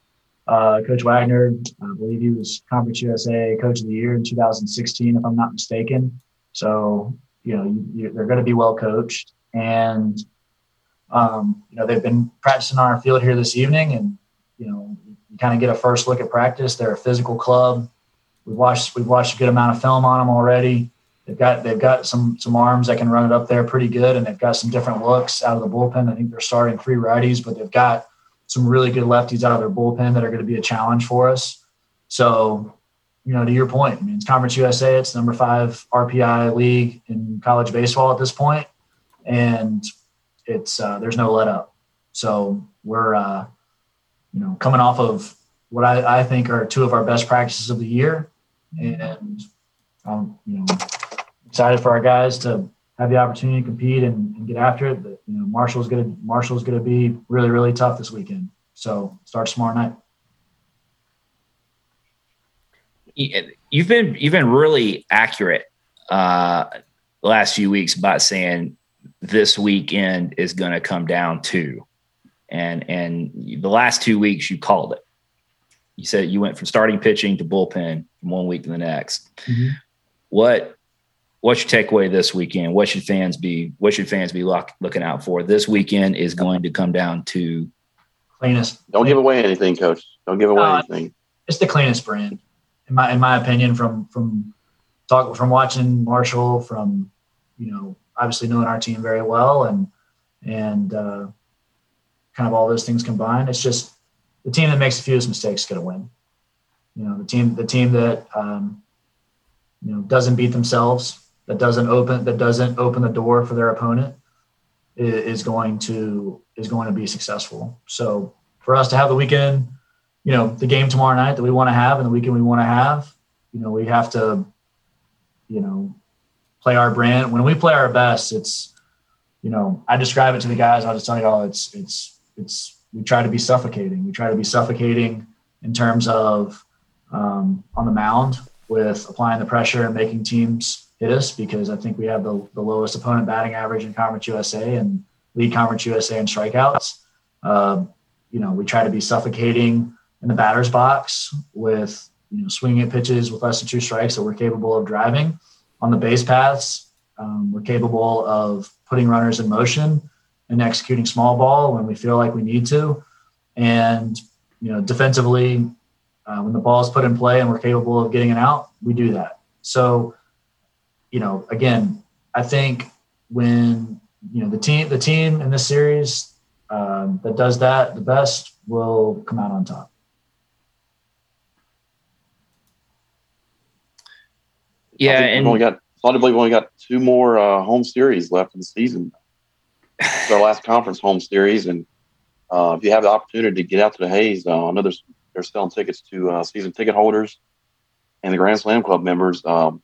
S3: Uh, Coach Waggoner, I believe he was Conference USA Coach of the Year in 2016, if I'm not mistaken. So you know you, they're going to be well coached, and um, you know they've been practicing on our field here this evening, and you know you kind of get a first look at practice. They're a physical club. We've watched we've watched a good amount of film on them already. They've got they've got some some arms that can run it up there pretty good, and they've got some different looks out of the bullpen. I think they're starting three righties, but they've got some really good lefties out of their bullpen that are going to be a challenge for us. So, you know, to your point, I mean, it's Conference USA. It's number five RPI league in college baseball at this point, and it's uh, there's no let up. So we're uh, you know coming off of what I, I think are two of our best practices of the year, and I'm you know excited for our guys to have the opportunity to compete and, and get after it. But you know, Marshall's gonna Marshall's gonna be really really tough this weekend. So start tomorrow night.
S1: You've been you've been really accurate uh, the last few weeks about saying this weekend is going to come down to, and and the last two weeks you called it. You said you went from starting pitching to bullpen from one week to the next. Mm-hmm. What what's your takeaway this weekend? What should fans be? What should fans be look, looking out for? This weekend is going to come down to
S3: cleanest.
S2: Don't give away anything, coach. Don't give away uh, anything.
S3: It's the cleanest brand, in my in my opinion. From from talk from watching Marshall, from you know obviously knowing our team very well, and and uh, kind of all those things combined. It's just the team that makes the fewest mistakes is going to win. You know, the team the team that um, you know doesn't beat themselves that doesn't open that doesn't open the door for their opponent is going to is going to be successful. So for us to have the weekend, you know, the game tomorrow night that we want to have and the weekend we want to have, you know, we have to, you know, play our brand. When we play our best, it's, you know, I describe it to the guys. I'll just tell you all, it's it's it's we try to be suffocating. We try to be suffocating in terms of um, on the mound with applying the pressure and making teams hit us because I think we have the, the lowest opponent batting average in Conference USA and lead Conference USA in strikeouts. Uh, you know, we try to be suffocating in the batter's box with you know swinging at pitches with less than two strikes that we're capable of driving on the base paths. Um, we're capable of putting runners in motion and executing small ball when we feel like we need to. And you know, defensively, uh, when the ball is put in play and we're capable of getting it out, we do that. So you know, again, I think when you know the team the team in this series um, that does that the best will come out on top.
S1: Yeah, and
S2: we only got. I believe we only got two more uh, home series left in the season. It's our last conference home series, and uh, if you have the opportunity to get out to the Hayes, uh, I know there's they're selling tickets to uh, season ticket holders and the Grand Slam Club members. Um,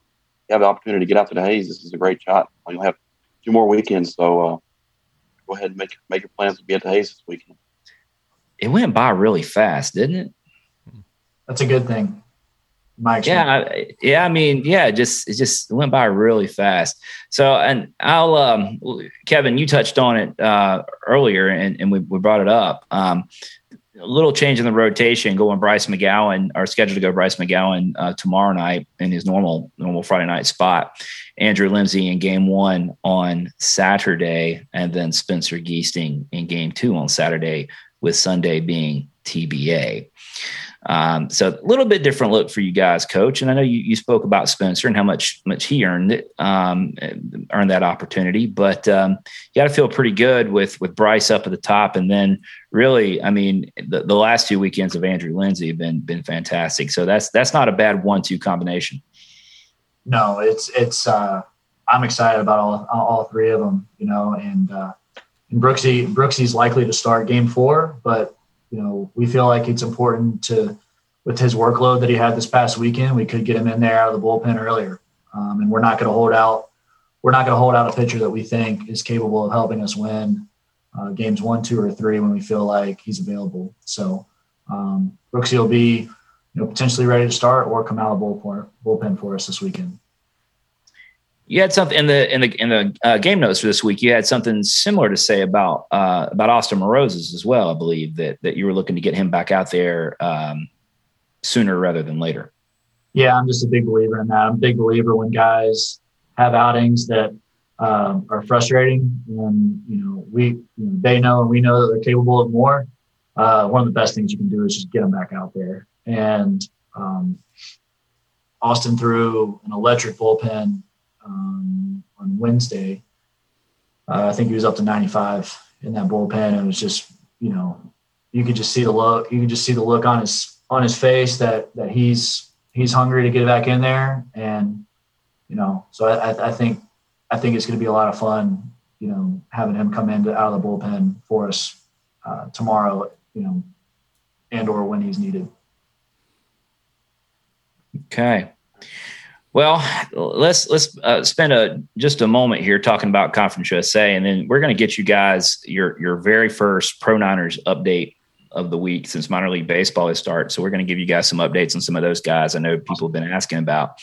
S2: you have the opportunity to get out to the Hayes, this is a great shot. You'll have two more weekends, so uh, go ahead and make make your plans to be at the Hayes this weekend.
S1: It went by really fast, didn't it?
S3: That's a good thing.
S1: My yeah, yeah. I mean, yeah. Just it just went by really fast. So, and I'll, um, Kevin, you touched on it uh, earlier, and, and we, we brought it up. Um, a little change in the rotation, going Bryce McGowan, are scheduled to go Bryce McGowan uh, tomorrow night in his normal normal Friday night spot. Andrew Lindsey in game one on Saturday, and then Spencer Giesting in game two on Saturday, with Sunday being TBA. Um, so a little bit different look for you guys, coach. And I know you, you spoke about Spencer and how much much he earned it, um, earned that opportunity. But um, you got to feel pretty good with with Bryce up at the top, and then really, I mean, the, the last two weekends of Andrew Lindsey have been been fantastic. So that's that's not a bad one two combination.
S3: No, it's it's. Uh, I'm excited about all all three of them. You know, and uh, and Brooksy Brooksy's likely to start Game Four, but you know, we feel like it's important to, with his workload that he had this past weekend, we could get him in there out of the bullpen earlier. Um, and we're not going to hold out. We're not going to hold out a pitcher that we think is capable of helping us win uh, games one, two, or three when we feel like he's available. So um, Brooksy will be, you know, potentially ready to start or come out of bullpen, bullpen for us this weekend
S1: you had something in the in the in the uh, game notes for this week. You had something similar to say about uh, about Austin Marozas as well. I believe that that you were looking to get him back out there um, sooner rather than later.
S3: Yeah, I'm just a big believer in that. I'm a big believer when guys have outings that um, are frustrating, and you know we you know, they know and we know that they're capable of more. Uh, one of the best things you can do is just get them back out there. And um, Austin threw an electric bullpen um, on Wednesday. Uh, I think he was up to 95 in that bullpen. and It was just, you know, you could just see the look. You could just see the look on his on his face that that he's he's hungry to get back in there. And you know, so I, I think I think it's going to be a lot of fun. You know, having him come in out of the bullpen for us uh, tomorrow. You know, and or when he's needed.
S1: Okay. Well, let's let's uh, spend a just a moment here talking about Conference USA, and then we're going to get you guys your your very first Pro Niners update of the week since minor league baseball has started. So we're going to give you guys some updates on some of those guys. I know people have been asking about,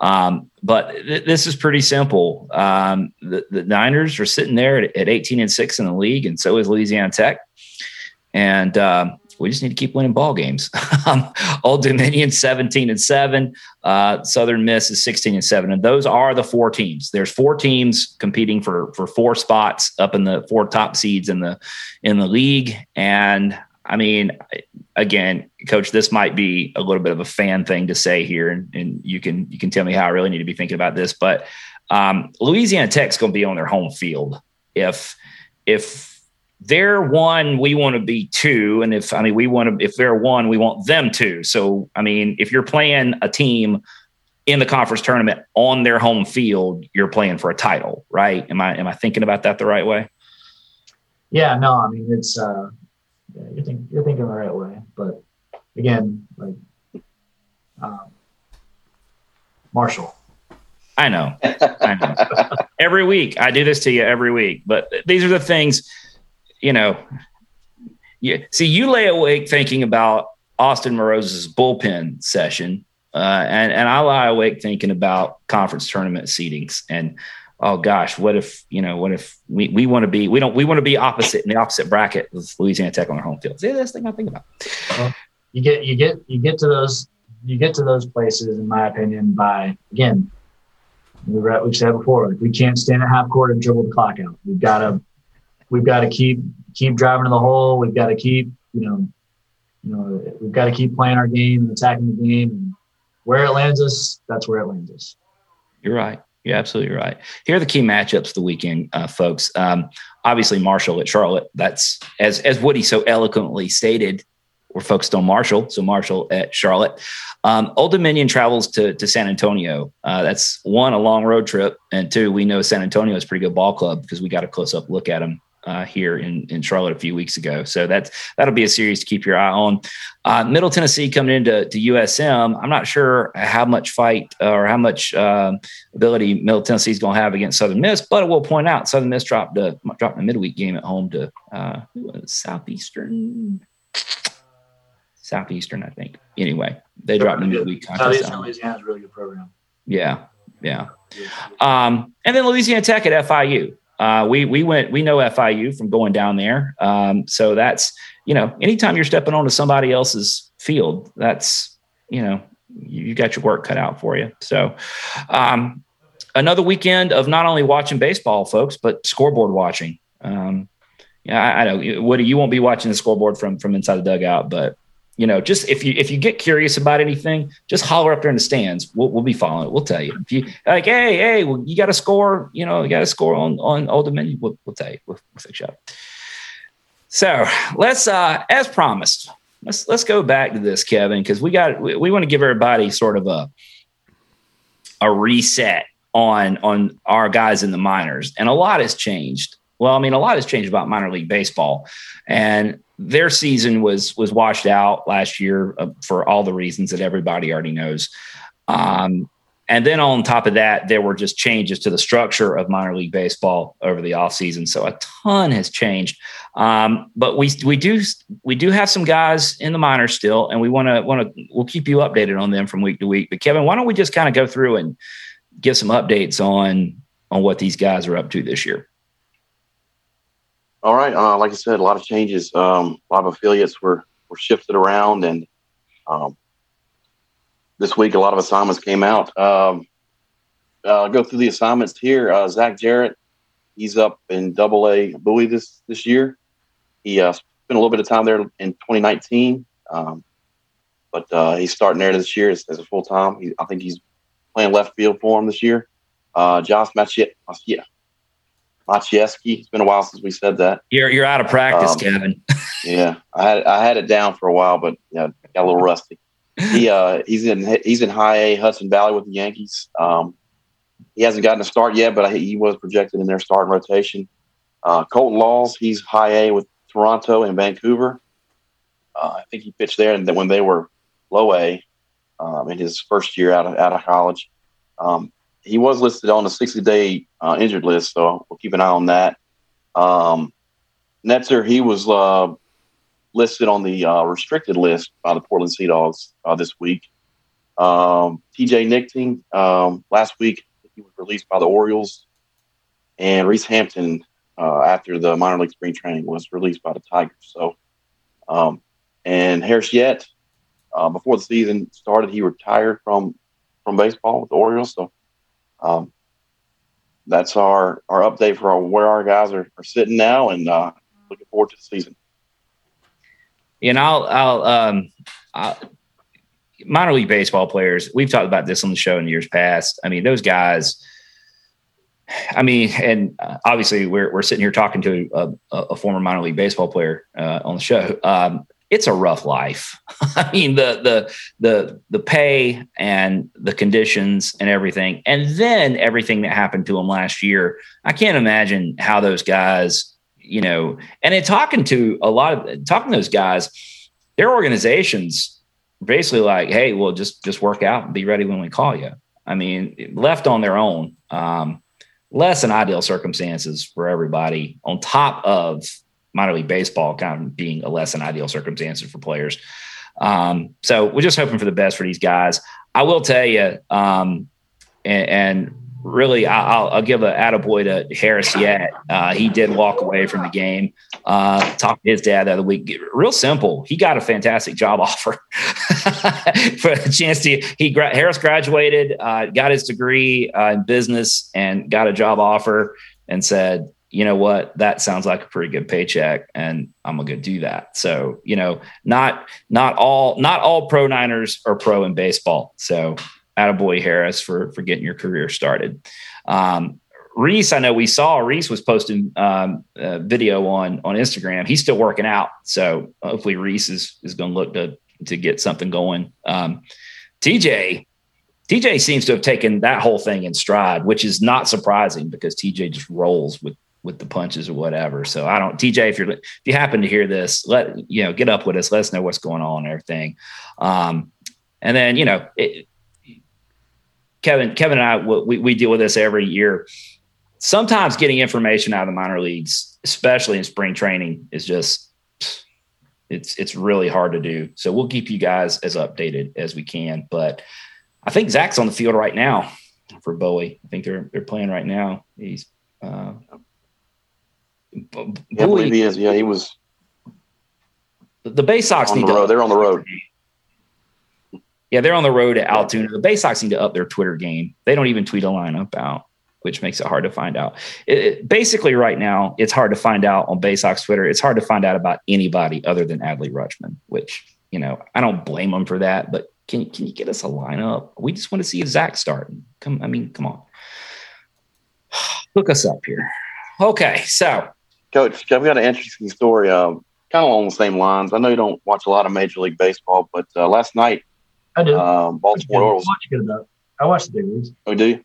S1: um, but th- this is pretty simple. Um, the, the, Niners are sitting there at, at, 18 and six in the league, and so is Louisiana Tech. And um, we just need to keep winning ball games. Um, Old Dominion 17 and 7, uh, Southern Miss is 16 and 7. And those are the four teams. There's four teams competing for for four spots up in the four top seeds in the in the league. And I mean, again, coach, this might be a little bit of a fan thing to say here, and, and you can you can tell me how I really need to be thinking about this. But um, Louisiana Tech's going to be on their home field if if they're one, we want to be two. And if, I mean, we want to, if they're one, we want them to. So, I mean, if you're playing a team in the conference tournament on their home field, you're playing for a title, right? Am I, am I thinking about that the right way?
S3: Yeah, no, I mean, it's, uh, yeah, you're, think, you're thinking the right way. But again, like, um, Marshall.
S1: I know. I know. every week I do this to you every week, but these are the things you know, you see, you lay awake thinking about Austin Marozas' bullpen session, uh, and and I lie awake thinking about conference tournament seedings. And oh gosh, what if you know? What if we, we want to be? We don't. We want to be opposite in the opposite bracket with Louisiana Tech on their home field. See, that's the thing I think about.
S3: Well, you get you get you get to those you get to those places, in my opinion, by again. We we said before, like we can't stand at half court and dribble the clock out. We've got to we've got to keep keep driving to the hole. We've got to keep you know you know we've got to keep playing our game and attacking the game. And where it lands us, that's where it lands us.
S1: You're right. You're absolutely right. Here are the key matchups of the weekend, uh, folks. Um, obviously, Marshall at Charlotte. That's as as Woody so eloquently stated. We're focused on Marshall, so Marshall at Charlotte. Um, Old Dominion travels to to San Antonio. Uh, that's one a long road trip, and two we know San Antonio is a pretty good ball club because we got a close up look at them uh, here in, in Charlotte a few weeks ago. So that's that'll be a series to keep your eye on. Uh, Middle Tennessee coming into to USM. I'm not sure how much fight uh, or how much uh, ability Middle Tennessee is going to have against Southern Miss, but I will point out Southern Miss dropped a dropped a midweek game at home to uh, Southeastern. Southeastern, I think. Anyway, they dropped the midweek
S3: contest. Louisiana is a really good program.
S1: Yeah, yeah. Um, and then Louisiana Tech at FIU. Uh, we we went we know FIU from going down there. Um, so that's you know anytime you're stepping onto somebody else's field, that's you know you, you got your work cut out for you. So um, another weekend of not only watching baseball, folks, but scoreboard watching. Um, yeah, I, I know. Woody, you won't be watching the scoreboard from from inside the dugout, but you know, just if you if you get curious about anything, just holler up there in the stands. We'll, we'll be following it. We'll tell you. If you like, hey, hey, well, you got to score. You know, you got to score on on Old Dominion. We'll, we'll tell you. We'll, we'll fix you up. So let's, uh, as promised, let's let's go back to this, Kevin, because we got we, we want to give everybody sort of a a reset on on our guys in the minors, and a lot has changed. Well, I mean, a lot has changed about minor league baseball, and their season was was washed out last year uh, for all the reasons that everybody already knows. Um, and then on top of that, there were just changes to the structure of minor league baseball over the offseason. So a ton has changed. Um, but we we do we do have some guys in the minors still, and we want to want to we'll keep you updated on them from week to week. But Kevin, why don't we just kind of go through and give some updates on on what these guys are up to this year?
S2: All right. Uh, like I said, a lot of changes. Um, a lot of affiliates were were shifted around, and um, this week a lot of assignments came out. Um, I'll go through the assignments here. Uh, Zach Jarrett, he's up in Double A Bowie this this year. He uh, spent a little bit of time there in 2019, um, but uh, he's starting there this year as, as a full time. I think he's playing left field for him this year. Uh, Josh Machiet, Machieski. It's been a while since we said that.
S1: You're you're out of practice, um, Kevin.
S2: yeah, I had I had it down for a while, but yeah, got a little rusty. He uh he's in he's in High A Hudson Valley with the Yankees. Um, he hasn't gotten a start yet, but he was projected in their starting rotation. Uh, Colton Laws, he's High A with Toronto and Vancouver. Uh, I think he pitched there, and when they were Low A um, in his first year out of out of college. Um, he was listed on the 60 day uh, injured list, so we'll keep an eye on that. Um, Netzer, he was uh, listed on the uh, restricted list by the Portland Sea Dogs uh, this week. Um, TJ Nichting, um, last week, he was released by the Orioles. And Reese Hampton, uh, after the minor league spring training, was released by the Tigers. So, um, and Harris Yett, uh, before the season started, he retired from from baseball with the Orioles. So um, that's our our update for our, where our guys are, are sitting now, and uh, looking forward to the season.
S1: And I'll I'll um I'll, minor league baseball players. We've talked about this on the show in years past. I mean, those guys. I mean, and uh, obviously we're we're sitting here talking to a, a former minor league baseball player uh, on the show. Um, it's a rough life. I mean, the the the the pay and the conditions and everything, and then everything that happened to them last year. I can't imagine how those guys, you know, and in talking to a lot of talking to those guys, their organizations basically like, hey, well, just just work out and be ready when we call you. I mean, left on their own, um, less than ideal circumstances for everybody. On top of minor league baseball kind of being a less than ideal circumstances for players. Um, so we're just hoping for the best for these guys. I will tell you, um, and, and, really, I'll, I'll give a attaboy to Harris Yett. Uh, he did walk away from the game. Uh, talked to his dad the other week. Real simple. He got a fantastic job offer for a chance to. He Harris graduated, uh, got his degree uh, in business, and got a job offer, and said, you know what, that sounds like a pretty good paycheck and I'm gonna go do that. So, you know, not not all not all pro Niners are pro in baseball. So attaboy Harris for for getting your career started. Um, Reese, I know we saw Reese was posting um, a video on on Instagram. He's still working out, so hopefully Reese is is to look to to get something going. Um, TJ, TJ seems to have taken that whole thing in stride, which is not surprising because TJ just rolls with with the punches or whatever. So I don't, TJ, if you're, if you happen to hear this, let, you know, get up with us, let us know what's going on and everything. Um, and then, you know, it, Kevin, Kevin and I, we, we deal with this every year. Sometimes getting information out of the minor leagues, especially in spring training is just, it's, it's really hard to do. So we'll keep you guys as updated as we can, but I think Zach's on the field right now for Bowie. I think they're, they're playing right now. He's, uh,
S2: Yeah, I believe he is. Yeah, he was.
S1: The Bay Sox
S2: on
S1: need
S2: the
S1: to
S2: road. They're on the road.
S1: Yeah, they're on the road at Altoona. The Bay Sox need to up their Twitter game. They don't even tweet a lineup out, which makes it hard to find out. It, it- basically, right now, it's hard to find out on Bay Sox Twitter. It's hard to find out about anybody other than Adley Rutschman, which you know I don't blame them for that. But can can you get us a lineup? We just want to see Zach starting. Come, I mean, come on, hook us up here. Okay, so
S2: Coach, I've got an interesting story. Um, kind of along the same lines. I know you don't watch a lot of Major League Baseball, but uh, last night,
S3: I do.
S2: um, Baltimore Orioles.
S3: watch good. I watched the big leagues.
S2: Oh, do you?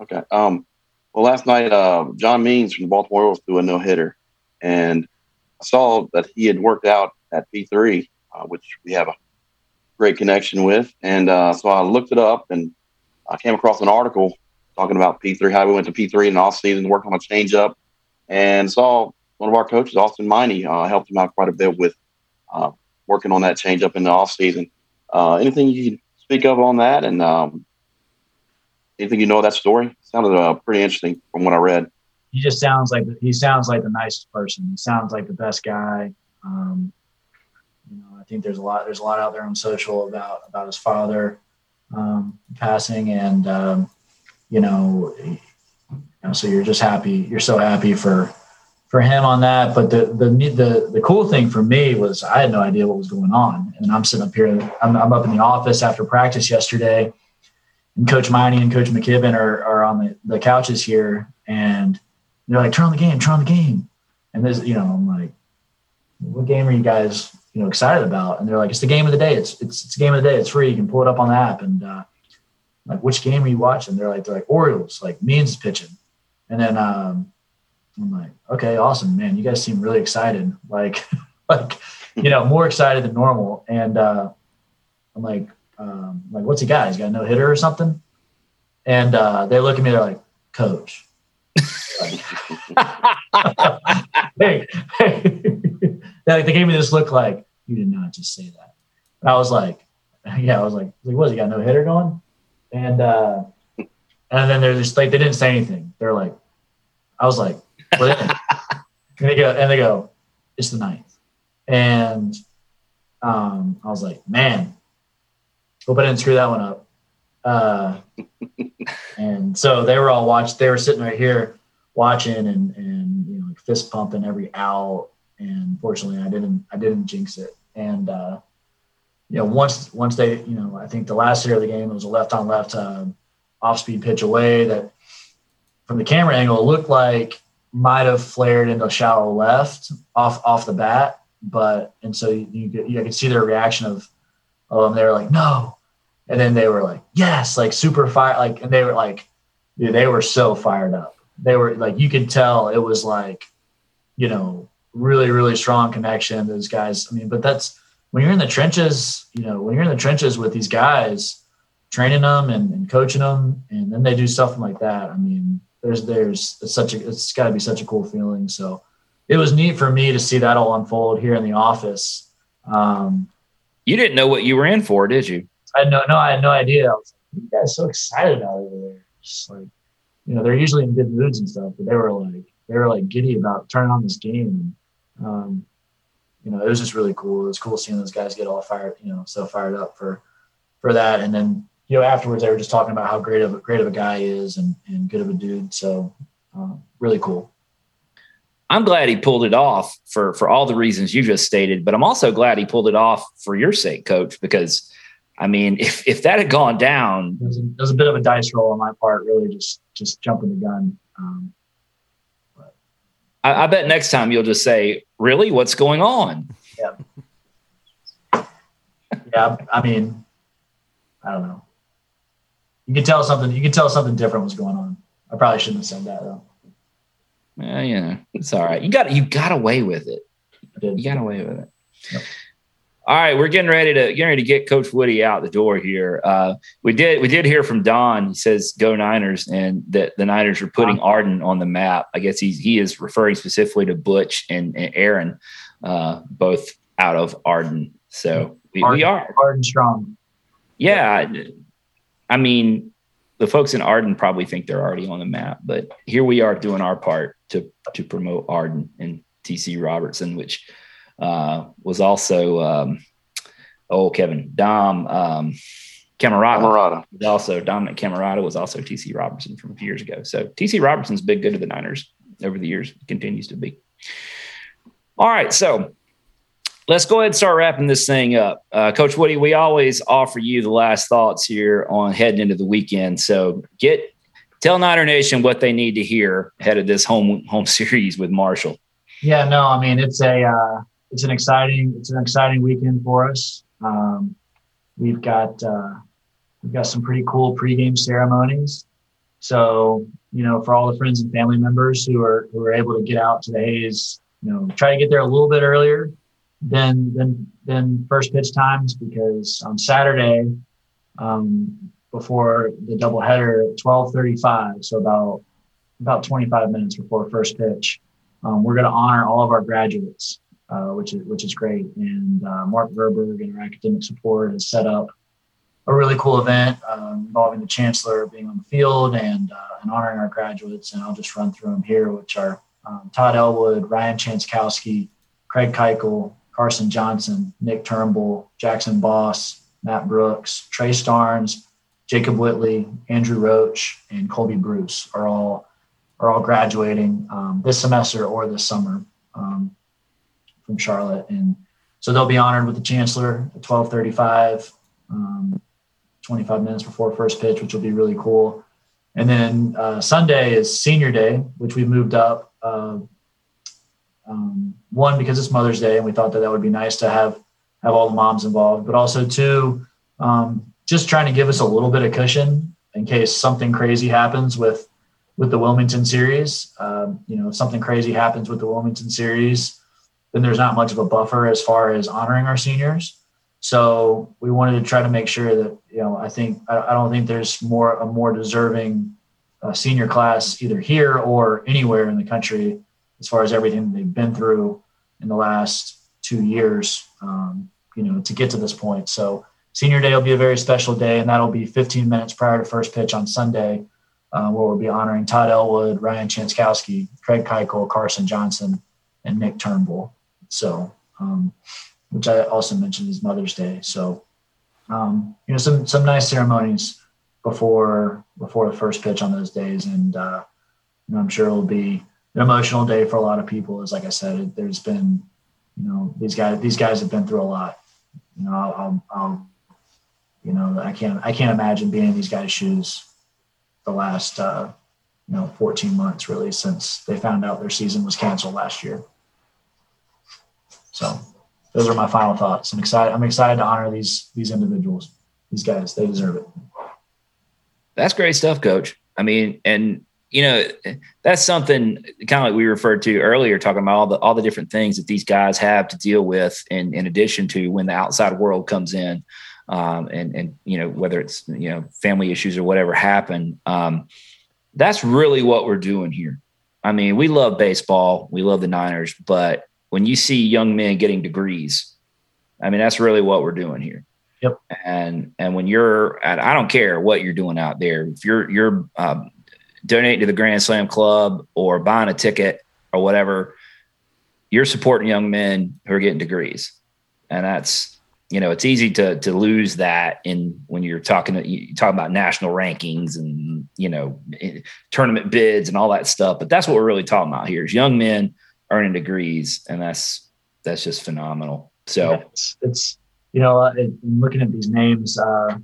S2: Okay. Um, well, last night, uh, John Means from the Baltimore Orioles threw a no hitter, and I saw that he had worked out at P3, uh, which we have a great connection with. And uh, so I looked it up, and I came across an article talking about P3, how we went to P3 in the off season, worked on a changeup, and saw one of our coaches, Austin Miney, uh, helped him out quite a bit with uh, working on that changeup in the off season. Uh, anything you can speak of on that, and um, anything you know of that story? Sounded uh, pretty interesting from what I read.
S3: He just sounds like he sounds like the nicest person. He sounds like the best guy. Um, you know, I think there's a lot there's a lot out there on social about about his father um, passing, and um, you know, you know, so you're just happy. You're so happy for for him on that. But the the the the cool thing for me was I had no idea what was going on, and I'm sitting up here. I'm, I'm up in the office after practice yesterday, and Coach Miney and Coach McKibben are are on the, the couches here, and they're like, "Turn on the game, turn on the game." And this, you know, I'm like, "What game are you guys, you know, excited about?" And they're like, "It's the game of the day. It's it's it's game of the day. It's free. You can pull it up on the app." And uh, like, which game are you watching? They're like, they're like Orioles. Like Means pitching, and then um, I'm like, okay, awesome, man. You guys seem really excited. Like, like you know, more excited than normal. And uh, I'm like, um, like, what's he got? He's got no hitter or something. And uh, they look at me. They're like, Coach. hey, hey. Like, they gave me this look like you did not just say that. And I was like, yeah, I was like, like what? He got no hitter going, and uh, and then they're just like, they didn't say anything. They're like, I was like? and they go, and they go, it's the ninth, and um, I was like, man, hope I didn't screw that one up. Uh, and so they were all watching. They were sitting right here watching and and you know like fist pumping every out. And fortunately, I didn't I didn't jinx it. And uh, you know once once they you know I think the last year of the game it was a left on left uh, off speed pitch away that from the camera angle it looked like might have flared into shallow left off off the bat. But and so you you could, you could see their reaction of them. They were like no, and then they were like yes, like super fire, like and they were like dude, they were so fired up. They were like, you could tell it was like, you know, really, really strong connection. Those guys. I mean, but that's when you're in the trenches, you know, when you're in the trenches with these guys, training them and, and coaching them, and then they do something like that. I mean, there's, there's it's such a, it's got to be such a cool feeling. So it was neat for me to see that all unfold here in the office. Um,
S1: you didn't know what you were in for, did you?
S3: I had no, no, I had no idea. I was like, you guys so excited out over there. Just like, you know, they're usually in good moods and stuff, but they were like, they were like giddy about turning on this game. And, um, you know, it was just really cool. It was cool seeing those guys get all fired, you know, so fired up for, for that. And then, you know, afterwards they were just talking about how great of a, great of a guy he is and, and good of a dude. So, um, really cool.
S1: I'm glad he pulled it off for for all the reasons you just stated, but I'm also glad he pulled it off for your sake, coach, because I mean, if if that had gone down,
S3: It was, a, was a bit of a dice roll on my part, really just, just jumping the gun. Um,
S1: I, I bet next time you'll just say, "Really, what's going on?"
S3: Yeah. yeah, I mean, I don't know. You can tell something. You can tell something different was going on. I probably shouldn't have said that though.
S1: Yeah, you know, it's all right. You got you got away with it. You got away with it.
S3: Yep.
S1: All right, we're getting ready to getting ready to get Coach Woody out the door here. Uh, we did we did hear from Don. He says go Niners, and that the Niners are putting Arden on the map. I guess he's he is referring specifically to Butch and, and Aaron, uh, both out of Arden. So we, we are
S3: Arden strong.
S1: yeah. I mean, the folks in Arden probably think they're already on the map, but here we are doing our part. to to promote Arden and TC Roberson, which uh, was also um, oh Kevin Dom um, Camarada. Camarada. Also Dominic Camarada was also TC Roberson from a few years ago. So TC Roberson's been good to the Niners over the years, continues to be. All right, so let's go ahead and start wrapping this thing up. Uh, Coach Woody, we always offer you the last thoughts here on heading into the weekend. So get tell Niner Nation what they need to hear ahead of this home home series with Marshall.
S3: Yeah, no, I mean it's a uh, it's an exciting it's an exciting weekend for us. Um, we've got uh, we've got some pretty cool pregame ceremonies. So you know, for all the friends and family members who are who are able to get out to the Hayes, you know, try to get there a little bit earlier than than than first pitch times because on Saturday, um, before the doubleheader twelve thirty five, so about about twenty five minutes before first pitch, um, we're going to honor all of our graduates, uh, which is which is great. And uh, Mark Verberg and our academic support has set up a really cool event uh, involving the chancellor being on the field and uh, and honoring our graduates. And I'll just run through them here, which are um, Todd Elwood, Ryan Chanskowski, Craig Keuchel, Carson Johnson, Nick Turnbull, Jackson Boss, Matt Brooks, Trey Starnes, Jacob Whitley, Andrew Roach, and Colby Bruce are all are all graduating um, this semester or this summer um, from Charlotte, and so they'll be honored with the chancellor at twelve thirty five. Um, 25 minutes before first pitch, which will be really cool. And then uh, Sunday is senior day, which we moved up. Uh, um, one because it's Mother's Day, and we thought that that would be nice to have have all the moms involved, but also two, um, just trying to give us a little bit of cushion in case something crazy happens with with the Wilmington series. Um, you know, if something crazy happens with the Wilmington series, then there's not much of a buffer as far as honoring our seniors. So we wanted to try to make sure that you know I think I, I don't think there's more a more deserving uh, senior class either here or anywhere in the country as far as everything they've been through in the last two years, um, you know, to get to this point. So senior day will be a very special day, and that'll be 15 minutes prior to first pitch on Sunday, uh, where we'll be honoring Todd Elwood, Ryan Chanskowski, Craig Keuchel, Carson Johnson, and Nick Turnbull. So, um, which I also mentioned is Mother's Day. So, um, you know, some some nice ceremonies before before the first pitch on those days, and uh, you know, I'm sure it'll be an emotional day for a lot of people. Is like I said, there's been, you know, these guys these guys have been through a lot. You know, I'll, I'll you know, I can't I can't imagine being in these guys' shoes the last uh, you know 14 months really since they found out their season was canceled last year. So those are my final thoughts. I'm excited. I'm excited to honor these these individuals. These guys, they deserve it.
S1: That's great stuff, Coach. I mean, and you know, that's something kind of like we referred to earlier, talking about all the all the different things that these guys have to deal with, in in addition to when the outside world comes in, um, and and you know whether it's you know family issues or whatever happen. Um, that's really what we're doing here. I mean, we love baseball, we love the Niners, but when you see young men getting degrees, I mean, that's really what we're doing here.
S3: Yep.
S1: And and when you're, I don't care what you're doing out there. If you're you're um, donating to the Grand Slam Club or buying a ticket or whatever, you're supporting young men who are getting degrees, and that's you know it's easy to to lose that in when you're talking you talk about national rankings and you know tournament bids and all that stuff. But that's what we're really talking about here is young men earning degrees, and that's that's just phenomenal. So
S3: yeah, it's, it's, you know uh, looking at these names. Uh,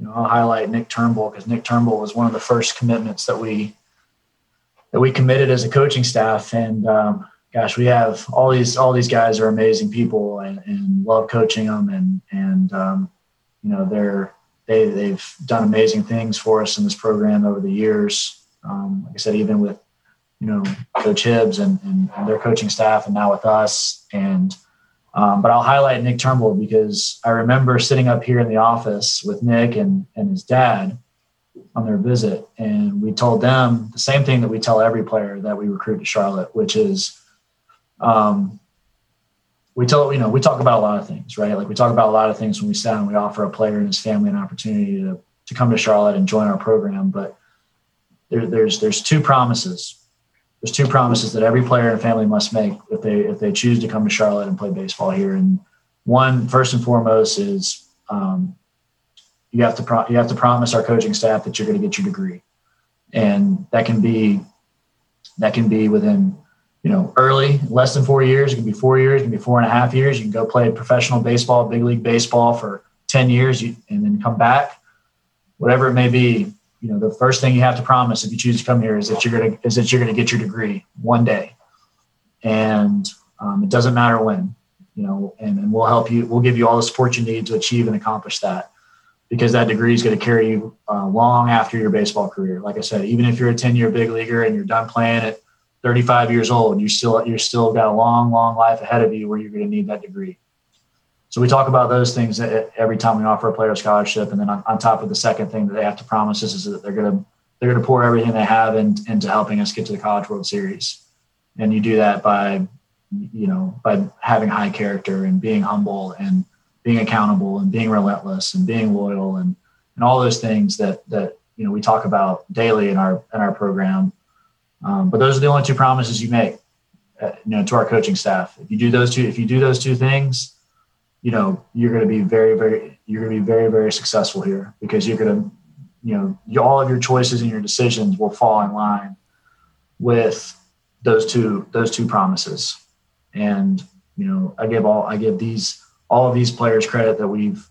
S3: you know, I'll highlight Nick Turnbull because Nick Turnbull was one of the first commitments that we that we committed as a coaching staff. And um, gosh, we have all these all these guys are amazing people and, and love coaching them and and um, you know they're they they've done amazing things for us in this program over the years. Um, like I said, even with you know Coach Hibbs and, and, and their coaching staff, and now with us and um, but I'll highlight Nick Turnbull because I remember sitting up here in the office with Nick and, and his dad on their visit. And we told them the same thing that we tell every player that we recruit to Charlotte, which is um, we tell, you know, we talk about a lot of things, right? Like we talk about a lot of things when we sit and we offer a player and his family an opportunity to, to come to Charlotte and join our program. But there, there's, there's two promises there's two promises that every player and family must make if they if they choose to come to Charlotte and play baseball here. And one, first and foremost, is um, you have to pro- you have to promise our coaching staff that you're going to get your degree, and that can be that can be within you know early, less than four years. It can be four years. It can be four and a half years. You can go play professional baseball, big league baseball for ten years, and then come back. Whatever it may be, you know the first thing you have to promise if you choose to come here is that you're gonna is that you're gonna get your degree one day, and um, it doesn't matter when, you know, and, and we'll help you. We'll give you all the support you need to achieve and accomplish that, because that degree is going to carry you uh, long after your baseball career. Like I said, even if you're a 10 year big leaguer and you're done playing at 35 years old, you still you're still got a long, long life ahead of you where you're going to need that degree. So we talk about those things every time we offer a player a scholarship, and then on, on top of the second thing that they have to promise us is that they're going to they're going to pour everything they have in, into helping us get to the College World Series, and you do that by you know by having high character and being humble and being accountable and being relentless and being loyal and and all those things that that you know we talk about daily in our in our program. Um, but those are the only two promises you make, uh, you know, to our coaching staff. If you do those two, if you do those two things you know you're going to be very very you're going to be very very successful here because you're going to you know you, all of your choices and your decisions will fall in line with those two those two promises. And you know i give all i give these all of these players credit that we've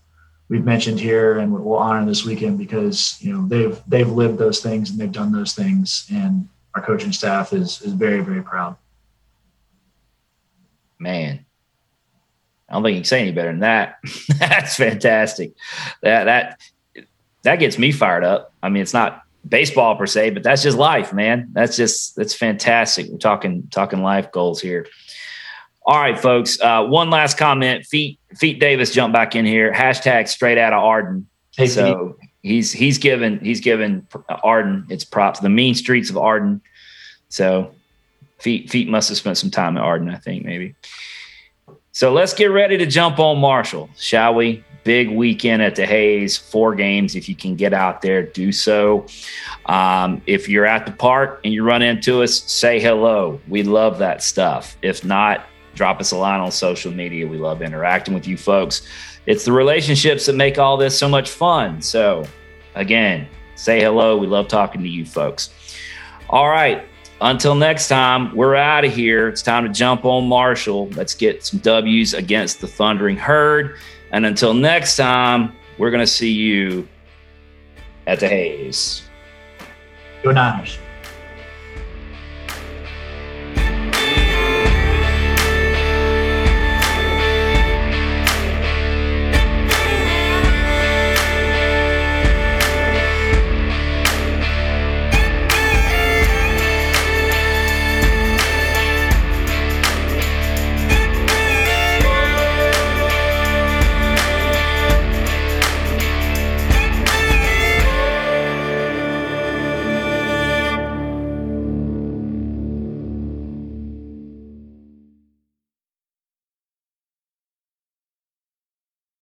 S3: we've mentioned here and we'll honor this weekend because you know they've they've lived those things and they've done those things. And our coaching staff is is very very proud.
S1: Man I don't think you can say any better than that. That's fantastic. That that that gets me fired up. I mean, it's not baseball per se, but that's just life, man. That's just that's fantastic. We're talking talking life goals here. All right, folks. Uh, one last comment. Feet Feet Davis jump back in here. Hashtag straight out of Arden. Hey, so he's he's given he's given Arden its props. The mean streets of Arden. So Feet Feet must have spent some time at Arden. I think maybe. So let's get ready to jump on Marshall, shall we? Big weekend at the Hayes, four games. If you can get out there, do so. Um, if you're at the park and you run into us, say hello. We love that stuff. If not, drop us a line on social media. We love interacting with you folks. It's the relationships that make all this so much fun. So, again, say hello. We love talking to you folks. All right. Until next time, we're out of here. It's time to jump on Marshall. Let's get some W's against the Thundering Herd. And until next time, we're going to see you at the Hayes.
S3: Go Niners.